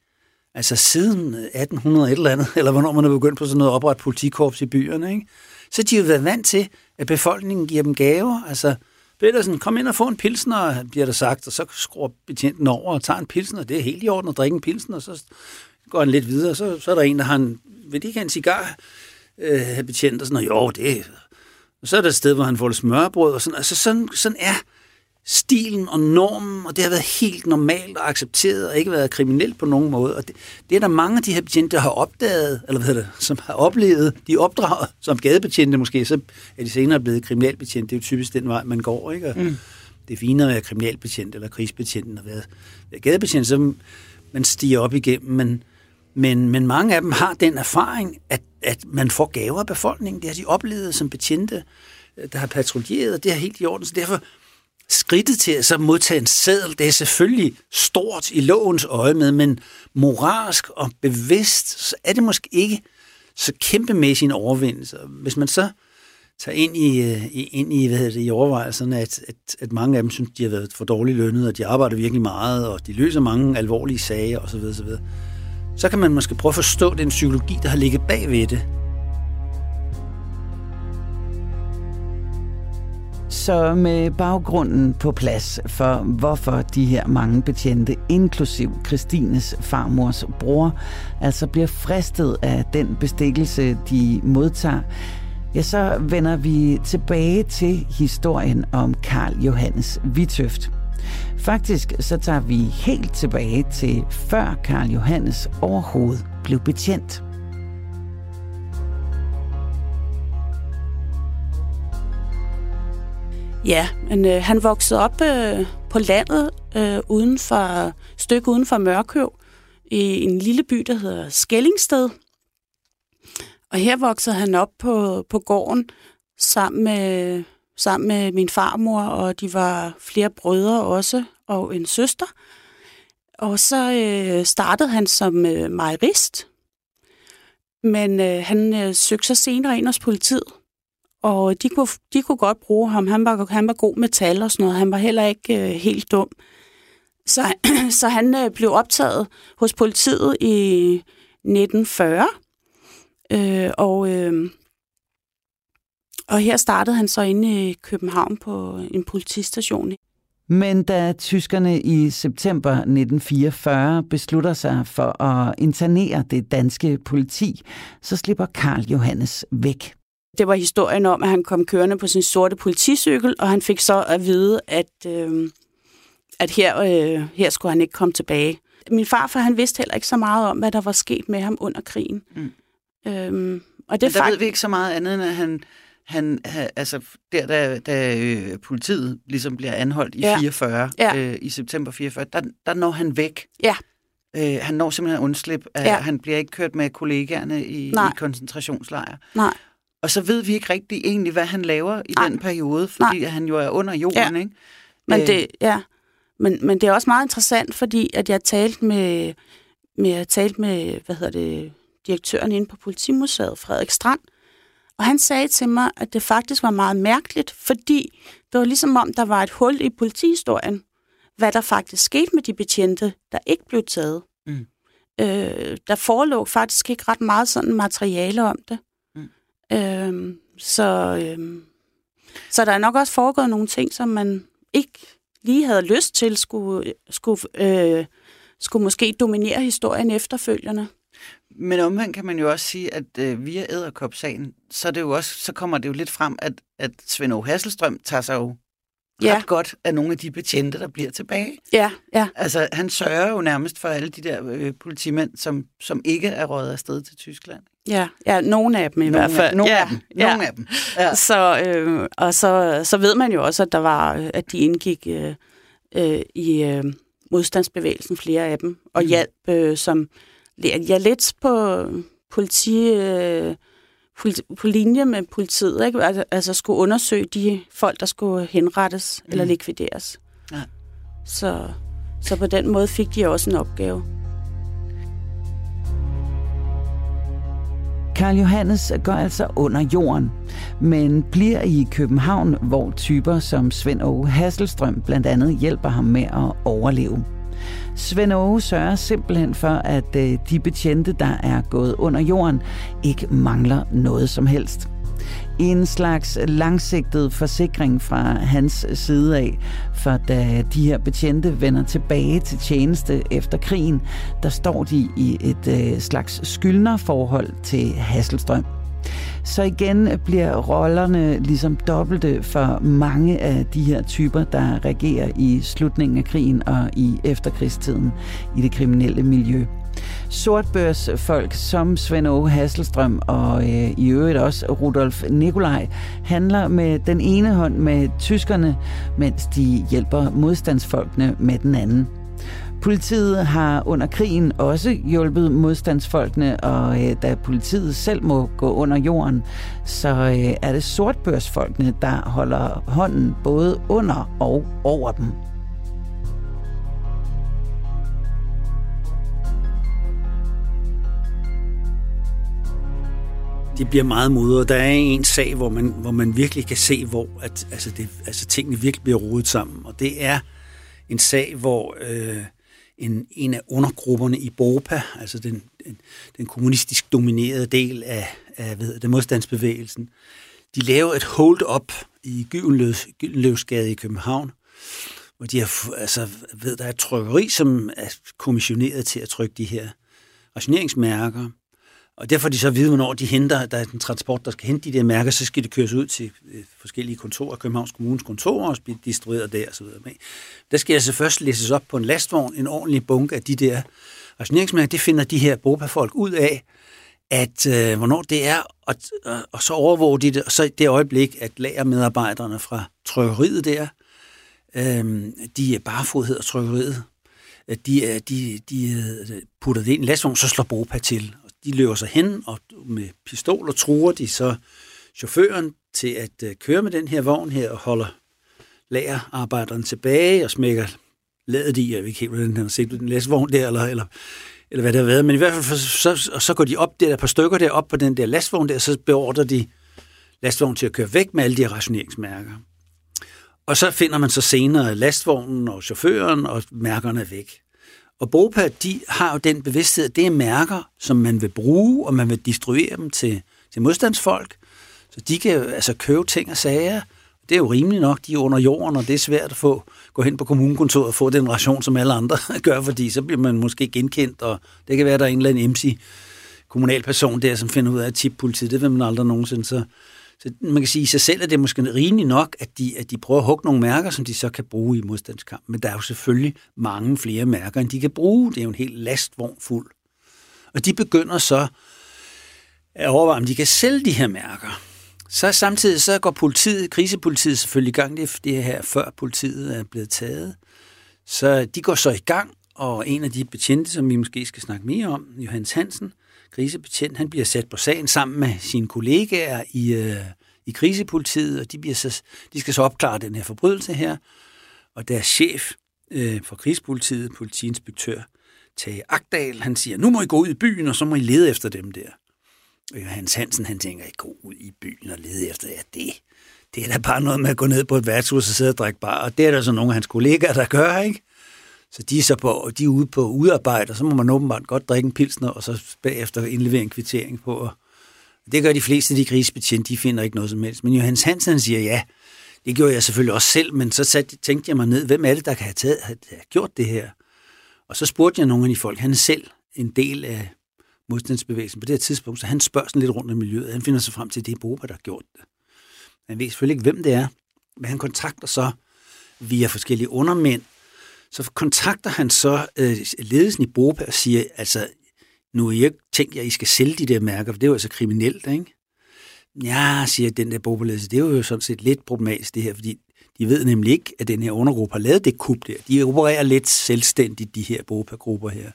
altså siden 1800 et eller andet, eller hvornår man er begyndt på sådan noget opret politikorps i byerne, ikke? så de har været vant til, at befolkningen giver dem gaver. Altså, Pedersen, kom ind og få en pilsner, bliver der sagt, og så skruer betjenten over og tager en pilsner. Det er helt i orden at drikke en pilsner, og så går han lidt videre, så, så er der en, der har en, vil de ikke have en cigar, øh, betjent, og sådan noget, jo, det og så er der et sted, hvor han får lidt smørbrød, og sådan, altså sådan, sådan er stilen og normen, og det har været helt normalt og accepteret, og ikke været kriminelt på nogen måde. Og det, det er der mange af de her betjente, der har opdaget, eller hvad hedder det, som har oplevet, de er opdraget som gadebetjente måske, så er de senere blevet kriminalbetjente. Det er jo typisk den vej, man går, ikke? Og mm. Det er finere at være kriminalbetjent eller krigsbetjent, end at være, være gadebetjent, så man stiger op igennem, men, men, men mange af dem har den erfaring, at, at man får gaver af befolkningen. Det har de oplevet som betjente, der har patruljeret, og det er helt i orden. Så derfor skridtet til at så modtage en seddel, det er selvfølgelig stort i lovens øje med, men moralsk og bevidst, så er det måske ikke så kæmpemæssig en overvindelse. Hvis man så tager ind øh, i, ind i, hvad hedder det, i overvejelserne, at, at, at mange af dem synes, de har været for dårligt lønnet, og de arbejder virkelig meget, og de løser mange alvorlige sager osv., osv., så kan man måske prøve at forstå den psykologi, der har ligget bag ved det. Så med baggrunden på plads for, hvorfor de her mange betjente, inklusiv Kristines farmors bror, altså bliver fristet af den bestikkelse, de modtager, ja, så vender vi tilbage til historien om Karl Johannes Vitøft. Faktisk så tager vi helt tilbage til før Karl Johannes overhovedet blev betjent. Ja, men øh, han voksede op øh, på landet øh, uden for, stykke uden for Mørkøv i en lille by, der hedder Skællingsted. Og her voksede han op på, på gården sammen med, sammen med min farmor, og de var flere brødre også, og en søster. Og så øh, startede han som øh, majorist, men øh, han øh, søgte sig senere ind hos politiet, og de kunne, de kunne godt bruge ham. Han var, han var god med tal og sådan noget. Han var heller ikke øh, helt dum. Så, så han øh, blev optaget hos politiet i 1940. Øh, og, øh, og her startede han så inde i København på en politistation. Men da tyskerne i september 1944 beslutter sig for at internere det danske politi, så slipper Karl Johannes væk. Det var historien om, at han kom kørende på sin sorte politicykel, og han fik så at vide, at, øh, at her, øh, her skulle han ikke komme tilbage. Min farfar, han vidste heller ikke så meget om, hvad der var sket med ham under krigen. Mm. Øhm, og det Men der fakt... ved vi ikke så meget andet, end at han, han altså der, da, da øh, politiet ligesom bliver anholdt i ja. 44, ja. øh, i september 44, der, der når han væk. Ja. Øh, han når simpelthen undslip. Ja. Han bliver ikke kørt med kollegaerne i, i koncentrationslejre. Nej. Og så ved vi ikke rigtig egentlig, hvad han laver i Nej. den periode, fordi Nej. han jo er under jorden, ja. ikke? Men, øh. det, ja. men, men det er også meget interessant, fordi at jeg talte med, med, jeg talte med hvad hedder det, direktøren inde på Politimuseet, Frederik Strand, og han sagde til mig, at det faktisk var meget mærkeligt, fordi det var ligesom om, der var et hul i politihistorien, hvad der faktisk skete med de betjente, der ikke blev taget. Mm. Øh, der forelå faktisk ikke ret meget sådan materiale om det. Øhm, så, øhm, så der er nok også foregået nogle ting, som man ikke lige havde lyst til, skulle, skulle, øh, skulle måske dominere historien efterfølgende. Men omvendt kan man jo også sige, at øh, via æderkopsagen, så, er det jo også, så kommer det jo lidt frem, at, at Svend O. Hasselstrøm tager sig jo ja. ret godt af nogle af de betjente, der bliver tilbage. Ja, ja. Altså, han sørger jo nærmest for alle de der øh, politimænd, som, som ikke er røget afsted til Tyskland. Ja, ja nogle af dem i nogle hvert fald. nogle ja, af dem. Nogle ja. af dem. Ja. Så, øh, og så, så ved man jo også, at der var, at de indgik øh, øh, i øh, modstandsbevægelsen, flere af dem, og mm. hjælp øh, som ja, lidt på politi... Øh, på linje med politiet, ikke? Altså, altså skulle undersøge de folk, der skulle henrettes mm. eller likvideres. Ja. Så, så på den måde fik de også en opgave. Karl Johannes går altså under jorden, men bliver i København, hvor typer som Svend Åge Hasselstrøm blandt andet hjælper ham med at overleve. Svend Åge sørger simpelthen for, at øh, de betjente, der er gået under jorden, ikke mangler noget som helst en slags langsigtet forsikring fra hans side af, for da de her betjente vender tilbage til tjeneste efter krigen, der står de i et øh, slags skyldnerforhold til Hasselstrøm. Så igen bliver rollerne ligesom dobbelte for mange af de her typer, der reagerer i slutningen af krigen og i efterkrigstiden i det kriminelle miljø sortbørsfolk som Svend Åge Hasselstrøm og øh, i øvrigt også Rudolf Nikolaj handler med den ene hånd med tyskerne, mens de hjælper modstandsfolkene med den anden. Politiet har under krigen også hjulpet modstandsfolkene, og øh, da politiet selv må gå under jorden, så øh, er det sortbørsfolkene, der holder hånden både under og over dem. Det bliver meget mudret. Der er en sag, hvor man, hvor man virkelig kan se, hvor at, altså det, altså tingene virkelig bliver rodet sammen. Og det er en sag, hvor øh, en, en af undergrupperne i BOPA, altså den, den, den kommunistisk dominerede del af, af hvad det, modstandsbevægelsen, de laver et hold-up i Gyldenløvsgade i København, hvor de har, altså, ved, der er et trykkeri, som er kommissioneret til at trykke de her rationeringsmærker. Og derfor får de så vide, hvornår de henter, der er en transport, der skal hente de der mærker, så skal det køres ud til øh, forskellige kontorer, Københavns Kommunes kontorer, og blive distribueret der osv. Der skal altså først læses op på en lastvogn, en ordentlig bunke af de der rationeringsmærker. Det finder de her Bopa-folk ud af, at øh, hvornår det er, og, og, og så overvåger de det, og så i det øjeblik, at lagermedarbejderne fra trykkeriet der, øh, de er barefod hedder trykkeriet, de, de, de putter det ind i en lastvogn, så slår Bopa til, de løber sig hen, og med pistoler truer de så chaufføren til at øh, køre med den her vogn her og holder lagerarbejderen tilbage og smækker ladet i, jeg ved ikke helt, hvordan den har set den lastvogn der, eller, eller, eller hvad det har været, men i hvert fald så, og så går de op, der er et par stykker der op på den der lastvogn der, og så beordrer de lastvognen til at køre væk med alle de rationeringsmærker. Og så finder man så senere lastvognen og chaufføren, og mærkerne er væk. Og BOPA, de har jo den bevidsthed, at det er mærker, som man vil bruge, og man vil distribuere dem til, til modstandsfolk. Så de kan altså købe ting og sager. Det er jo rimeligt nok, de er under jorden, og det er svært at få gå hen på kommunekontoret og få den ration, som alle andre gør, fordi så bliver man måske genkendt, og det kan være, at der er en eller anden MC kommunalperson der, som finder ud af at tip politiet. Det vil man aldrig nogensinde så så man kan sige, at i sig selv er det måske rimeligt nok, at de, at de prøver at hugge nogle mærker, som de så kan bruge i modstandskamp. Men der er jo selvfølgelig mange flere mærker, end de kan bruge. Det er jo en helt lastvogn fuld. Og de begynder så at overveje, om de kan sælge de her mærker. Så samtidig så går politiet, krisepolitiet selvfølgelig i gang, det, det her før politiet er blevet taget. Så de går så i gang, og en af de betjente, som vi måske skal snakke mere om, Johannes Hansen, krisebetjent, han bliver sat på sagen sammen med sine kollegaer i, øh, i krisepolitiet, og de, bliver så, de skal så opklare den her forbrydelse her. Og deres chef øh, for krisepolitiet, politiinspektør Tage Agdal, han siger, nu må I gå ud i byen, og så må I lede efter dem der. Og Hans Hansen, han tænker, I gå ud i byen og lede efter jer. det. Det er da bare noget med at gå ned på et værtshus og sidde og drikke bar, og det er der så nogle af hans kollegaer, der gør, ikke? Så de er, så på, de er ude på udarbejde, og så må man åbenbart godt drikke en pilsner, og så bagefter indlevere en kvittering på. Det gør de fleste af de grisebetjente, de finder ikke noget som helst. Men Johannes Hansen siger, ja, det gjorde jeg selvfølgelig også selv, men så sat, tænkte jeg mig ned, hvem er det, der kan have, taget, have, have gjort det her? Og så spurgte jeg nogle af de folk, han er selv en del af modstandsbevægelsen på det her tidspunkt, så han spørger sådan lidt rundt om miljøet. Han finder sig frem til, at det er Boba, der har gjort det. Han ved selvfølgelig ikke, hvem det er, men han kontakter så via forskellige undermænd så kontakter han så øh, ledelsen i Bopa og siger, altså, nu har jeg ikke tænkt at I skal sælge de der mærker, for det er jo altså kriminelt, ikke? Ja, siger den der bopa det er jo sådan set lidt problematisk det her, fordi de ved nemlig ikke, at den her undergruppe har lavet det kub der. De opererer lidt selvstændigt, de her Bopa-grupper her.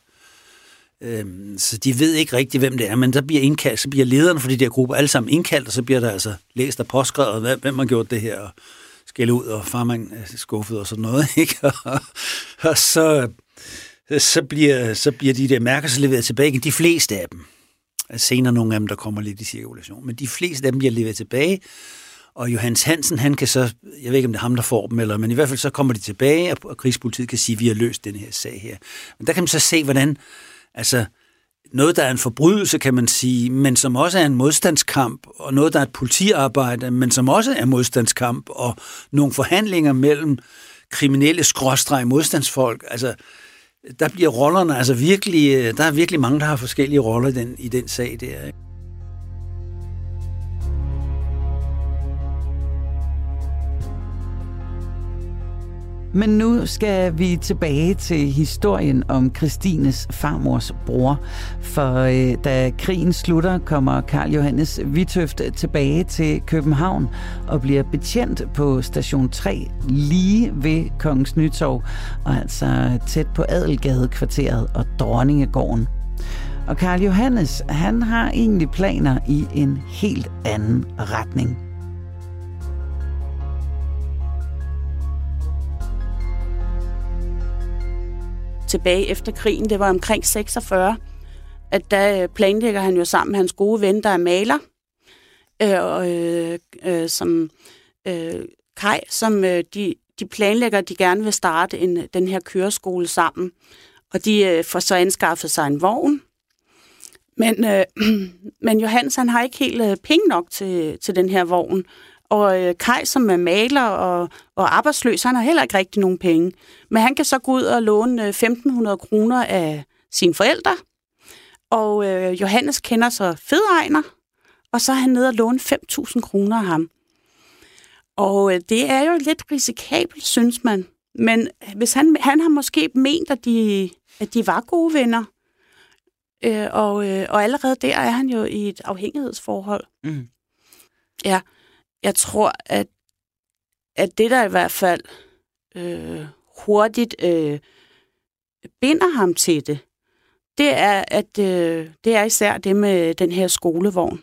Øhm, så de ved ikke rigtigt, hvem det er, men der bliver indkaldt, så bliver lederne for de der grupper alle sammen indkaldt, og så bliver der altså læst og påskrevet, hvem har gjort det her, og skælde ud, og farmand er skuffet og sådan noget, ikke? Og, og så, så, bliver, så bliver de der mærker så leveret tilbage, de fleste af dem. senere nogle af dem, der kommer lidt i cirkulation. Men de fleste af dem bliver leveret tilbage, og Johannes Hansen, han kan så, jeg ved ikke, om det er ham, der får dem, eller, men i hvert fald så kommer de tilbage, og krigspolitiet kan sige, at vi har løst den her sag her. Men der kan man så se, hvordan, altså, noget, der er en forbrydelse, kan man sige, men som også er en modstandskamp, og noget, der er et politiarbejde, men som også er modstandskamp, og nogle forhandlinger mellem kriminelle skråstreg modstandsfolk. Altså, der bliver rollerne altså virkelig, øh, der er virkelig mange, der har forskellige roller i den, i den sag der. Ikke? Men nu skal vi tilbage til historien om Kristines farmors bror. For øh, da krigen slutter, kommer Karl Johannes Vitøft tilbage til København og bliver betjent på station 3 lige ved Kongens Nytorv, og altså tæt på Adelgade-kvarteret og Dronningegården. Og Karl Johannes, han har egentlig planer i en helt anden retning. Tilbage efter krigen, det var omkring 46, at der øh, planlægger han jo sammen med hans gode ven, der er maler, øh, øh, øh, som øh, Kai, som øh, de, de planlægger, at de gerne vil starte en, den her køreskole sammen. Og de øh, får så anskaffet sig en vogn. Men, øh, men Johannes, han har ikke helt øh, penge nok til, til den her vogn. Og øh, Kai, som er maler og, og arbejdsløs, han har heller ikke rigtig nogen penge. Men han kan så gå ud og låne 1.500 øh, kroner af sine forældre. Og øh, Johannes kender så Fedegner, og så er han nede og låne 5.000 kroner af ham. Og øh, det er jo lidt risikabelt, synes man. Men hvis han, han har måske ment, at de, at de var gode venner, øh, og, øh, og allerede der er han jo i et afhængighedsforhold. Mm. Ja, jeg tror, at, at det, der i hvert fald øh, hurtigt øh, binder ham til det, det er, at øh, det er især det med den her skolevogn.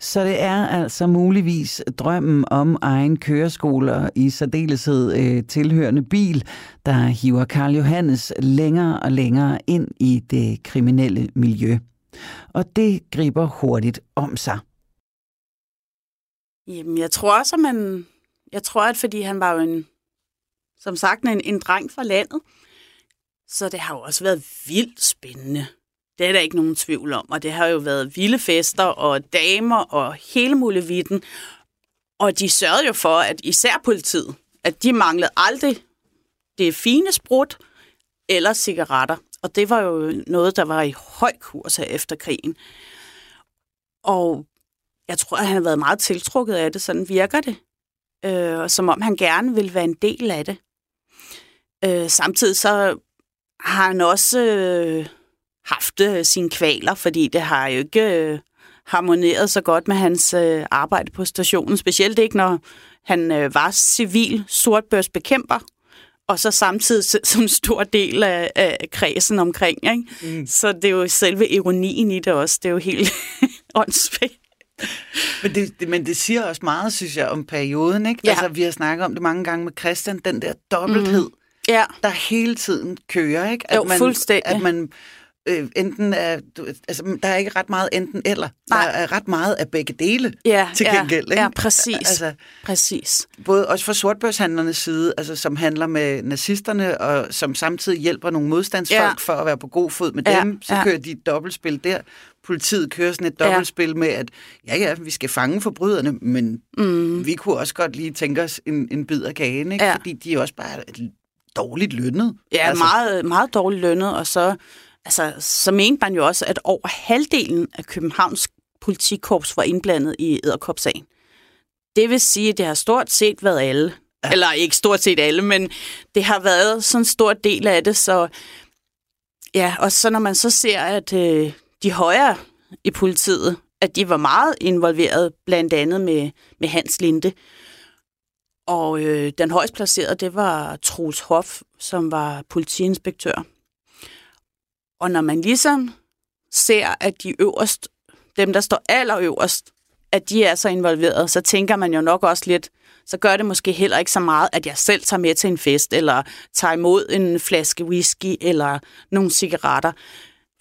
Så det er altså muligvis drømmen om egen køreskole og i særdeleshed øh, tilhørende bil, der hiver Karl Johannes længere og længere ind i det kriminelle miljø. Og det griber hurtigt om sig. Jamen, jeg tror også, at man... Jeg tror, at fordi han var jo en, som sagt, en, en dreng fra landet, så det har jo også været vildt spændende. Det er der ikke nogen tvivl om, og det har jo været vilde fester og damer og hele muligheden. Og de sørgede jo for, at især politiet, at de manglede aldrig det fine sprut eller cigaretter. Og det var jo noget, der var i høj kurs her efter krigen. Og jeg tror, at han har været meget tiltrukket af det. Sådan virker det. Øh, som om han gerne vil være en del af det. Øh, samtidig så har han også øh, haft øh, sine kvaler, fordi det har jo ikke øh, harmoneret så godt med hans øh, arbejde på stationen. Specielt ikke, når han øh, var civil sortbørsbekæmper, og så samtidig som en stor del af, af kredsen omkring. Ikke? Mm. Så det er jo selve ironien i det også. Det er jo helt åndssvagt men, det, det, men det siger også meget, synes jeg, om perioden. Ikke? Ja. Altså, vi har snakket om det mange gange med Christian, den der dobbelthed, mm. ja. der hele tiden kører. Ikke? At jo, man, fuldstændig. At man øh, enten er, du, altså, der er ikke ret meget enten eller. Nej. Der er ret meget af begge dele ja, til gengæld. Ja, ikke? ja præcis. Altså, præcis. Både også fra sortbørshandlernes side, altså, som handler med nazisterne, og som samtidig hjælper nogle modstandsfolk ja. for at være på god fod med ja, dem, så ja. kører de et dobbeltspil der politiet kører sådan et dobbeltspil ja. med, at ja, ja, vi skal fange forbryderne, men mm. vi kunne også godt lige tænke os en, en bid af kagen, ikke? Ja. fordi de er også bare dårligt lønnet. Ja, altså. meget, meget dårligt lønnet, og så, altså, så mente man jo også, at over halvdelen af Københavns politikorps var indblandet i æderkopsagen. Det vil sige, at det har stort set været alle. Ja. Eller ikke stort set alle, men det har været sådan en stor del af det, så ja, og så når man så ser, at øh, de højere i politiet, at de var meget involveret, blandt andet med, med Hans Linde. Og øh, den højst placerede, det var Troels Hoff, som var politiinspektør. Og når man ligesom ser, at de øverst, dem der står allerøverst, at de er så involveret, så tænker man jo nok også lidt, så gør det måske heller ikke så meget, at jeg selv tager med til en fest, eller tager imod en flaske whisky, eller nogle cigaretter.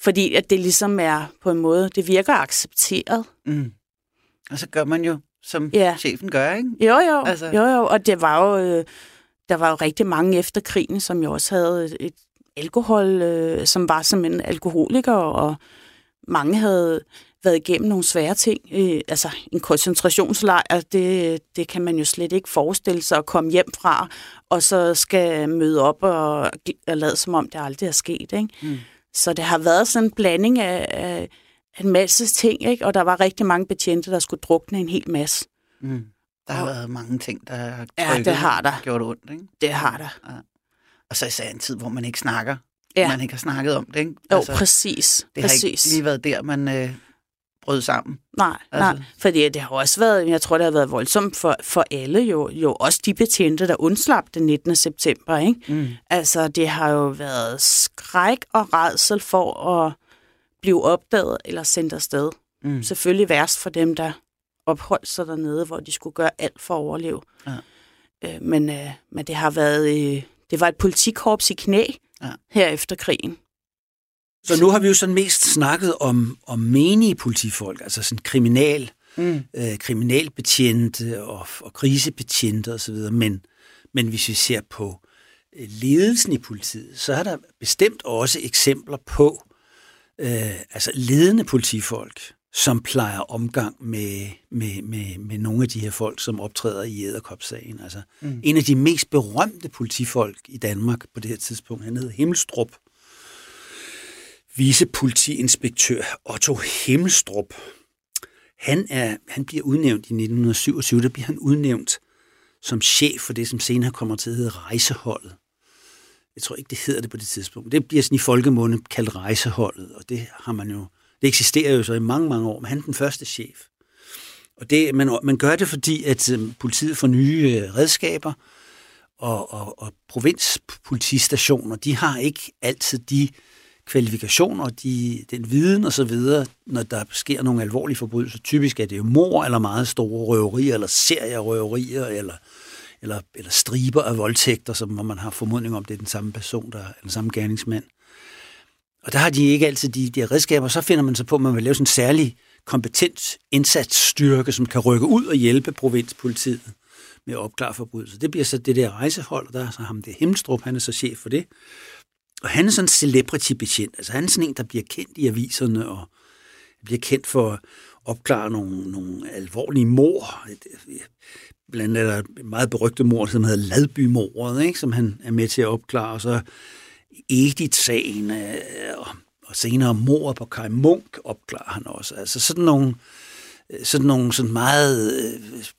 Fordi at det ligesom er på en måde, det virker accepteret. Mm. Og så gør man jo, som Ja. chefen gør, ikke? Jo, jo, Altså- jo, jo. Og det var jo, øh, der var jo rigtig mange efter krigen, som jo også havde et alkohol, øh, som var simpelthen alkoholikere, og mange havde været igennem nogle svære ting. Øh, altså en koncentrationslejr, det, det kan man jo slet ikke forestille sig at komme hjem fra, og så skal møde op og, og lade som om det aldrig er sket. Ikke? Mm. Så det har været sådan en blanding af, af en masse ting, ikke? og der var rigtig mange betjente, der skulle drukne en hel masse. Mm. Der har Og- været mange ting, der har Ja, trykket, det har der. gjort ondt, ikke? Det har der. Og så især en tid, hvor man ikke snakker. Ja. Man ikke har snakket om det, ikke? Jo, altså, præcis. det har præcis. ikke lige været der, man øh, brød sammen. Nej, Altså- nej, fordi det har også været, jeg tror, det har været voldsomt for, for alle jo, jo også de betjente, der undslap den 19. september, ikke? Mm. Altså, det har jo været skræk og redsel for at blive opdaget eller sendt afsted. Mm. Selvfølgelig værst for dem, der opholdt sig dernede, hvor de skulle gøre alt for at overleve. Ja. Øh, men, øh, men det har været, øh, det var et politikorps i knæ Ja. her efter krigen. Så nu har vi jo sådan mest snakket om, om menige politifolk, altså sådan kriminal, Mm. øh, kriminalbetjente og, og krisebetjente osv., men, men hvis vi ser på øh, ledelsen i politiet, så er der bestemt også eksempler på øh, altså ledende politifolk, som plejer omgang med, med, med, med nogle af de her folk, som optræder i æderkopsagen. Altså, mm. En af de mest berømte politifolk i Danmark på det her tidspunkt, han hed Himmelstrup. Vicepolitiinspektør Otto Himmelstrup. Han, er, han bliver udnævnt i 1927, der bliver han udnævnt som chef for det, som senere kommer til at hedde rejseholdet. Jeg tror ikke, det hedder det på det tidspunkt. Det bliver sådan i folkemunde kaldt rejseholdet, og det har man jo, det eksisterer jo så i mange, mange år, men han er den første chef. Og det, man, man gør det, fordi at øh, politiet får nye øh, redskaber, og, og, og provinspolitistationer, de har ikke altid de kvalifikationer, de, den viden og så videre, når der sker nogle alvorlige forbrydelser. Typisk er det jo mor eller meget store røverier, eller serierøverier, eller, eller, eller striber af voldtægter, som, hvor man har formodning om, det er den samme person, der er den samme gerningsmand. Og der har de ikke altid de, de her redskaber. Så finder man så på, at man vil lave sådan en særlig kompetent indsatsstyrke, som kan rykke ud og hjælpe provinspolitiet med at opklare forbrydelser. Det bliver så det der rejsehold, og der er så ham, det er Hemstrup, han er så chef for det. Og han er sådan en celebrity-betjent. Altså han er sådan en, der bliver kendt i aviserne, og bliver kendt for at opklare nogle, nogle alvorlige mor. Blandt andet er der et meget berygte mor, som hedder Ladby-mordet, ikke? som han er med til at opklare. Og så Edith-sagen, øh, og, og senere mor på Kai Munk opklarer han også. Altså sådan nogle, øh, sådan nogle sådan meget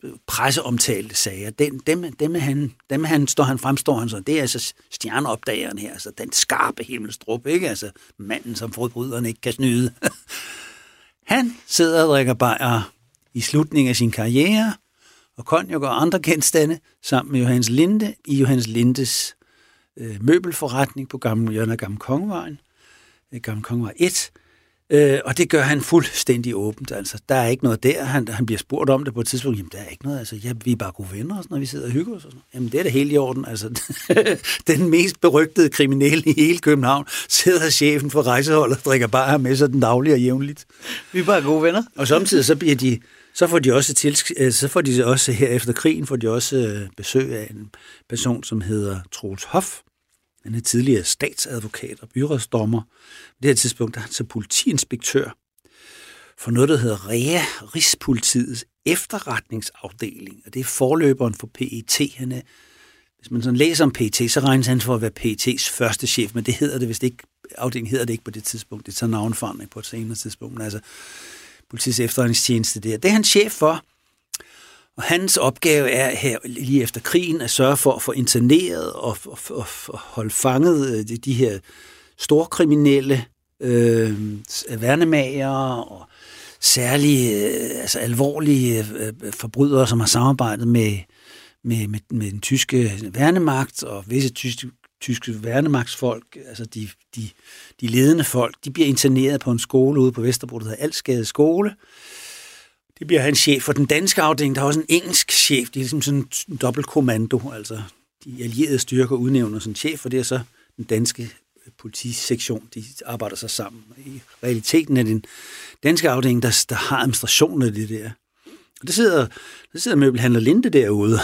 øh, presseomtalte sager. Den, dem, dem, han, dem han, står han fremstår han så. Det er altså stjerneopdageren her, altså den skarpe himmelstrup, ikke? Altså manden, som forbryderen ikke kan snyde. han sidder og drikker bajer i slutningen af sin karriere, og konjak og andre genstande, sammen med Johannes Linde i Johannes Lindes øh, møbelforretning på Gamle Jørgen af Gamle Kongevejen, øh, Gamle Kongevej 1, Øh, og det gør han fuldstændig åbent. Altså, der er ikke noget der. Han, han bliver spurgt om det på et tidspunkt. Jamen, der er ikke noget. Altså, ja, vi er bare gode venner, når vi sidder og hygger os. Og sådan. Jamen, det er da helt i orden. Altså, den mest berygtede kriminelle i hele København sidder chefen for rejseholdet og drikker bare med sig den daglige og jævnligt. Vi er bare gode venner. Og samtidig så bliver de, så får de også til, øh, så får de også her efter krigen, får de også øh, besøg af en person, som hedder Troels Hoff. Han er tidligere statsadvokat og byrådsdommer. På det her tidspunkt der er han så politiinspektør for noget, der hedder REA, Rigspolitiets efterretningsafdeling. Og det er forløberen for PET. Han er, hvis man sådan læser om PET, så regnes han for at være PET's første chef, men det hedder det hvis det ikke, afdelingen hedder det ikke på det tidspunkt. Det tager navnforandring på et senere tidspunkt. Men altså, politiets efterretningstjeneste der. Det er han chef for. Og hans opgave er her lige efter krigen at sørge for at få interneret og, og, og, og holde fanget øh, de, de her storkriminelle øh, værnemager og særlige, øh, altså alvorlige øh, forbrydere, som har samarbejdet med, med, med, med den tyske værnemagt og visse tyske, tyske værnemagtsfolk, altså de, de, de ledende folk, de bliver interneret på en skole ude på Vesterbro, der hedder Alskade Skole. Det bliver han chef for den danske afdeling. Der er også en engelsk chef. Det er ligesom sådan en dobbeltkommando. Altså, de allierede styrker udnævner sådan en chef, og det er så den danske politisektion, de arbejder sig sammen. I realiteten er det en afdeling, der, der har administrationen af det der. Og det sidder, der sidder møbelhandler Linde derude.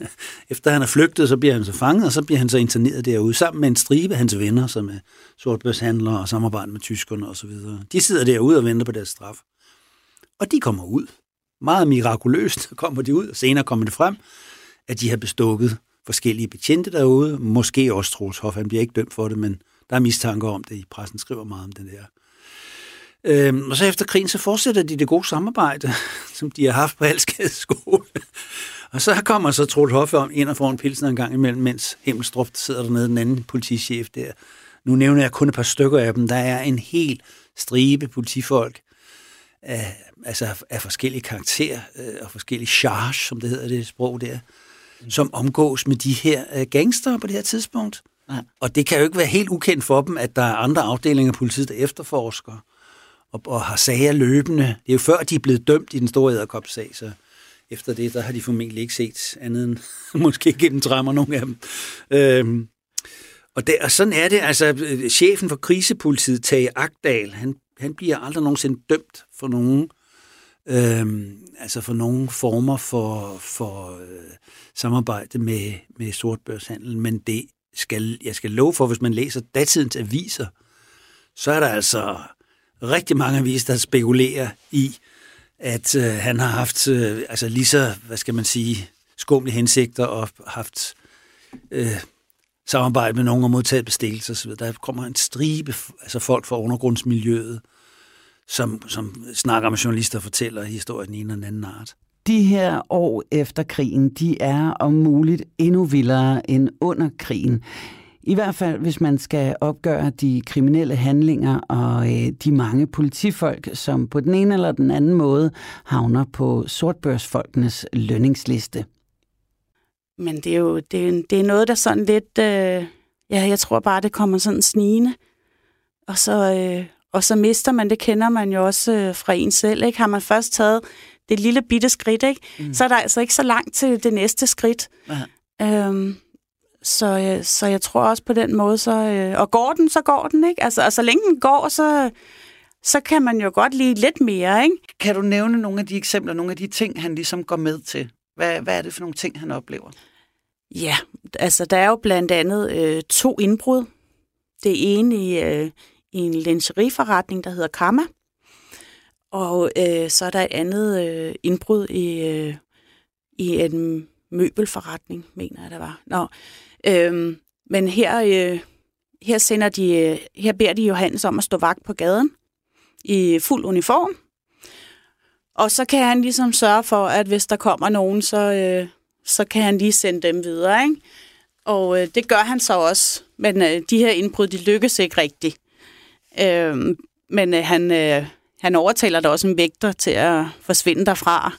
Efter han er flygtet, så bliver han så fanget, og så bliver han så interneret derude, sammen med en stribe af hans venner, som er sortbørshandlere og samarbejder med tyskerne osv. De sidder derude og venter på deres straf. Og de kommer ud. Meget mirakuløst kommer de ud, og senere kommer det frem, at de har bestukket forskellige betjente derude. Måske også Troels Hoff, han bliver ikke dømt for det, men der er mistanke om det. I pressen skriver meget om den der. Øhm, og så efter krigen, så fortsætter de det gode samarbejde, som de har haft på Alskade skole. og så kommer så Troels Hoff om ind og får en pilsner en gang imellem, mens Hemmelstrup sidder dernede, den anden politichef der. Nu nævner jeg kun et par stykker af dem. Der er en helt stribe politifolk, af, altså af forskellige karakterer øh, og forskellige charge, som det hedder det sprog der, mm. som omgås med de her øh, gangster på det her tidspunkt. Ja. Og det kan jo ikke være helt ukendt for dem, at der er andre afdelinger af politiet, der efterforsker og, og har sager løbende. Det er jo før, de er blevet dømt i den store æderkopsag, så efter det, der har de formentlig ikke set andet end måske gennem træmmer nogle af dem. Øhm, og, der, og sådan er det, altså chefen for krisepolitiet, Tage Agdal, han, han bliver aldrig nogensinde dømt for nogen øhm, altså for nogen former for, for øh, samarbejde med, med sortbørshandel, men det skal, jeg skal love for, hvis man læser datidens aviser, så er der altså rigtig mange aviser, der spekulerer i, at øh, han har haft øh, altså lige så, hvad skal man sige, skumle hensigter og haft øh, samarbejde med nogen og modtaget bestikkelse osv. Der kommer en stribe, altså folk fra undergrundsmiljøet, som, som snakker med journalister og fortæller historier den ene eller den anden art. De her år efter krigen, de er om muligt endnu vildere end under krigen. I hvert fald, hvis man skal opgøre de kriminelle handlinger og øh, de mange politifolk, som på den ene eller den anden måde havner på sortbørsfolkenes lønningsliste. Men det er jo det er, det er noget, der sådan lidt... Øh, ja, jeg tror bare, det kommer sådan snigende. Og så, øh, og så mister man, det kender man jo også øh, fra en selv. Ikke? Har man først taget det lille bitte skridt, ikke? Mm. så er der altså ikke så langt til det næste skridt. Ja. Øhm, så, øh, så jeg tror også på den måde, så, øh, og går den, så går den, ikke? Altså, og så længe den går, så, så kan man jo godt lide lidt mere, ikke? Kan du nævne nogle af de eksempler, nogle af de ting, han ligesom går med til? Hvad, hvad er det for nogle ting, han oplever? Ja, altså der er jo blandt andet øh, to indbrud. Det ene i, øh, i en lingerieforretning, der hedder Kamma. Og øh, så er der et andet øh, indbrud i, øh, i en møbelforretning, mener jeg, der var. Nå, øh, men her, øh, her, sender de, øh, her beder de Johannes om at stå vagt på gaden i fuld uniform. Og så kan han ligesom sørge for, at hvis der kommer nogen, så, øh, så kan han lige sende dem videre. Ikke? Og øh, det gør han så også. Men øh, de her indbrud, de lykkes ikke rigtigt. Øh, men øh, han, øh, han overtaler da også en vægter til at forsvinde derfra.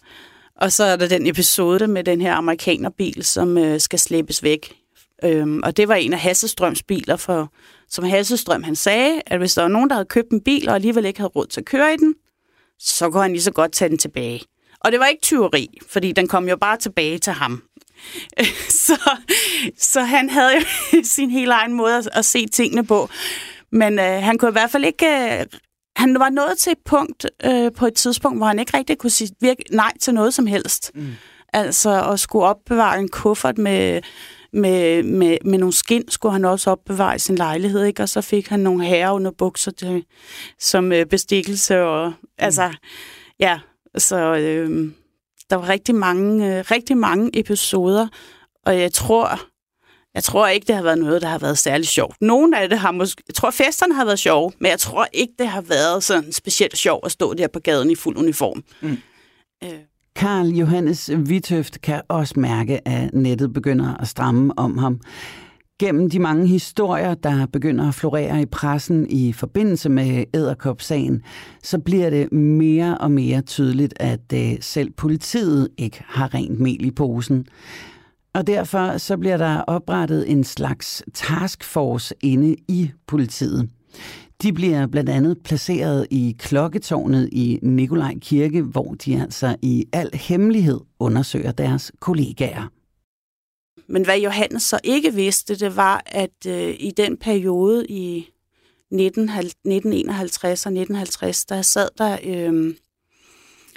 Og så er der den episode med den her amerikanerbil, som øh, skal slæbes væk. Øhm, og det var en af Hassestrøms biler, for, som Hassestrøm han sagde, at hvis der var nogen, der havde købt en bil og alligevel ikke havde råd til at køre i den, så kunne han lige så godt tage den tilbage. Og det var ikke tyveri, fordi den kom jo bare tilbage til ham. så, så han havde jo sin helt egen måde at, at se tingene på. Men øh, han kunne i hvert fald ikke... Øh, han var nået til et punkt øh, på et tidspunkt, hvor han ikke rigtig kunne sige virke nej til noget som helst. Mm. Altså at skulle opbevare en kuffert med, med, med, med nogle skin, skulle han også opbevare i sin lejlighed, ikke? og så fik han nogle herre under bukser til, som øh, bestikkelse. Og, mm. Altså, ja, så øh, der var rigtig mange, øh, rigtig mange episoder, og jeg tror, jeg tror ikke, det har været noget, der har været særlig sjovt. Nogle af det har måske... Jeg tror, festerne har været sjove, men jeg tror ikke, det har været sådan specielt sjovt at stå der på gaden i fuld uniform. Mm. Øh. Karl Johannes Vitøft kan også mærke, at nettet begynder at stramme om ham. Gennem de mange historier, der begynder at florere i pressen i forbindelse med Æderkop-sagen, så bliver det mere og mere tydeligt, at øh, selv politiet ikke har rent mel i posen. Og derfor så bliver der oprettet en slags taskforce inde i politiet. De bliver blandt andet placeret i klokketårnet i Nikolaj Kirke, hvor de altså i al hemmelighed undersøger deres kollegaer. Men hvad Johannes så ikke vidste, det var, at øh, i den periode i 19, 1951 og 1950, der sad der, øh,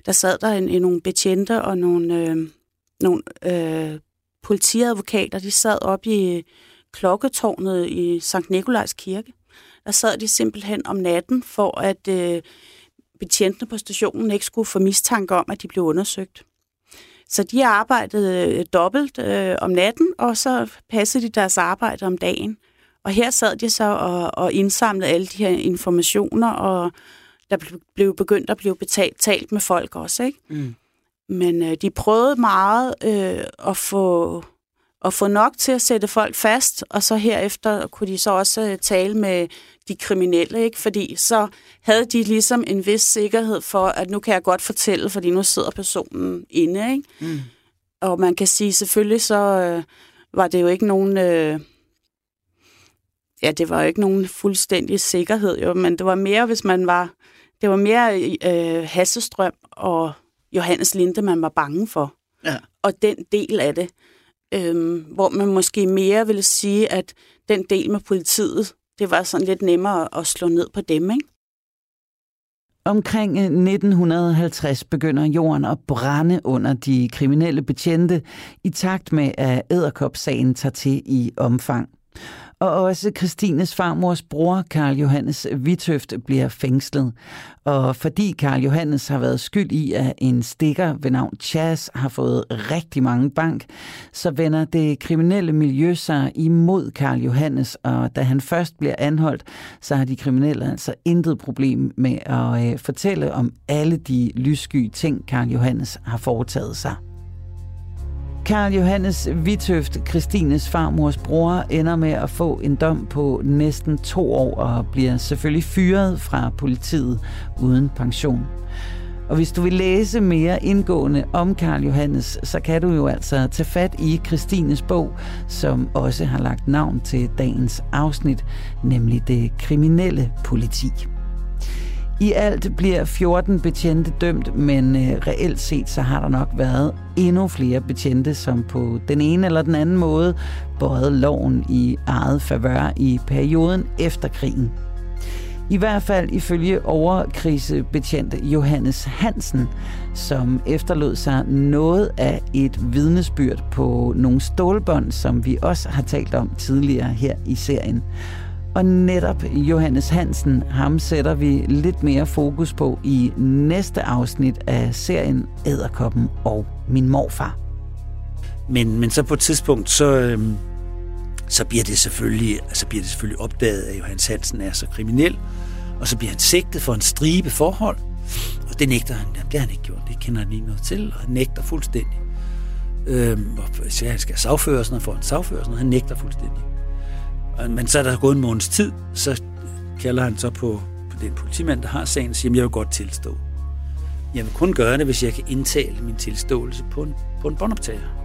der, sad der en, en, nogle betjente og nogle, øh, nogle øh, politiadvokater, de sad op i klokketårnet i Sankt Nikolajs Kirke. Der sad de simpelthen om natten for at øh, betjentene på stationen ikke skulle få mistanke om, at de blev undersøgt. Så de arbejdede øh, dobbelt øh, om natten, og så passede de deres arbejde om dagen. Og her sad de så og, og indsamlede alle de her informationer, og der blev begyndt at blive betalt, talt med folk også. Ikke? Mm. Men øh, de prøvede meget øh, at få at få nok til at sætte folk fast, og så herefter kunne de så også øh, tale med de kriminelle, ikke? fordi så havde de ligesom en vis sikkerhed for, at nu kan jeg godt fortælle, fordi nu sidder personen inde. Ikke? Mm. Og man kan sige, selvfølgelig så øh, var det jo ikke nogen... Øh, ja, det var jo ikke nogen fuldstændig sikkerhed, jo, men det var mere, hvis man var... Det var mere øh, Hassestrøm og Johannes Linde, man var bange for. Ja. Og den del af det øhm, hvor man måske mere ville sige, at den del med politiet, det var sådan lidt nemmere at slå ned på dem, ikke? Omkring øh, 1950 begynder jorden at brænde under de kriminelle betjente, i takt med at æderkopsagen tager til i omfang. Og også Christines farmors bror, Karl Johannes Vitøft, bliver fængslet. Og fordi Karl Johannes har været skyld i, at en stikker ved navn Chas har fået rigtig mange bank, så vender det kriminelle miljø sig imod Karl Johannes, og da han først bliver anholdt, så har de kriminelle altså intet problem med at øh, fortælle om alle de lyssky ting, Karl Johannes har foretaget sig. Karl Johannes Vitøft, Christines farmors bror, ender med at få en dom på næsten to år og bliver selvfølgelig fyret fra politiet uden pension. Og hvis du vil læse mere indgående om Karl Johannes, så kan du jo altså tage fat i Christines bog, som også har lagt navn til dagens afsnit, nemlig Det kriminelle politi. I alt bliver 14 betjente dømt, men øh, reelt set så har der nok været endnu flere betjente, som på den ene eller den anden måde bøjede loven i eget favør i perioden efter krigen. I hvert fald ifølge overkrisebetjent Johannes Hansen, som efterlod sig noget af et vidnesbyrd på nogle stålbånd, som vi også har talt om tidligere her i serien. Og netop Johannes Hansen, ham sætter vi lidt mere fokus på i næste afsnit af serien Æderkoppen og min morfar. Men, men så på et tidspunkt, så, øhm, så bliver det selvfølgelig, altså bliver det selvfølgelig opdaget, at Johannes Hansen er så kriminel, og så bliver han sigtet for en stribe forhold, og det nægter han. Jamen, det har han ikke gjort, det kender han ikke noget til, og han nægter fuldstændig. Øhm, og så han skal sagføres, og får en sagføres, og han nægter fuldstændig. Men så er der gået en måneds tid, så kalder han så på, på den politimand, der har sagen, og siger, jeg vil godt tilstå. Jeg vil kun gøre det, hvis jeg kan indtale min tilståelse på en, på en båndoptager.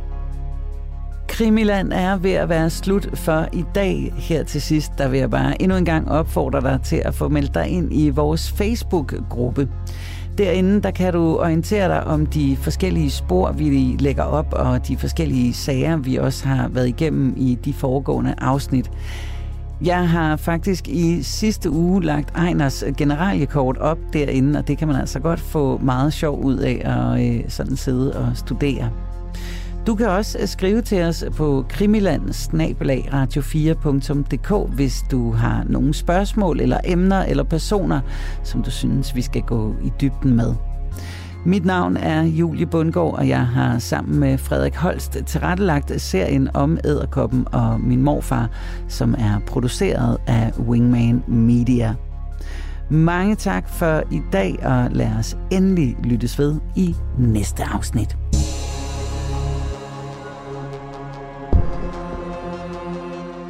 Krimiland er ved at være slut for i dag. Her til sidst, der vil jeg bare endnu en gang opfordre dig til at få meldt dig ind i vores Facebook-gruppe. Derinde der kan du orientere dig om de forskellige spor, vi lægger op, og de forskellige sager, vi også har været igennem i de foregående afsnit. Jeg har faktisk i sidste uge lagt Ejners generaliekort op derinde, og det kan man altså godt få meget sjov ud af at øh, sådan sidde og studere. Du kan også øh, skrive til os på krimiland-radio4.dk, hvis du har nogle spørgsmål eller emner eller personer, som du synes, vi skal gå i dybden med. Mit navn er Julie Bundgaard, og jeg har sammen med Frederik Holst tilrettelagt serien om æderkoppen og min morfar, som er produceret af Wingman Media. Mange tak for i dag, og lad os endelig lyttes ved i næste afsnit.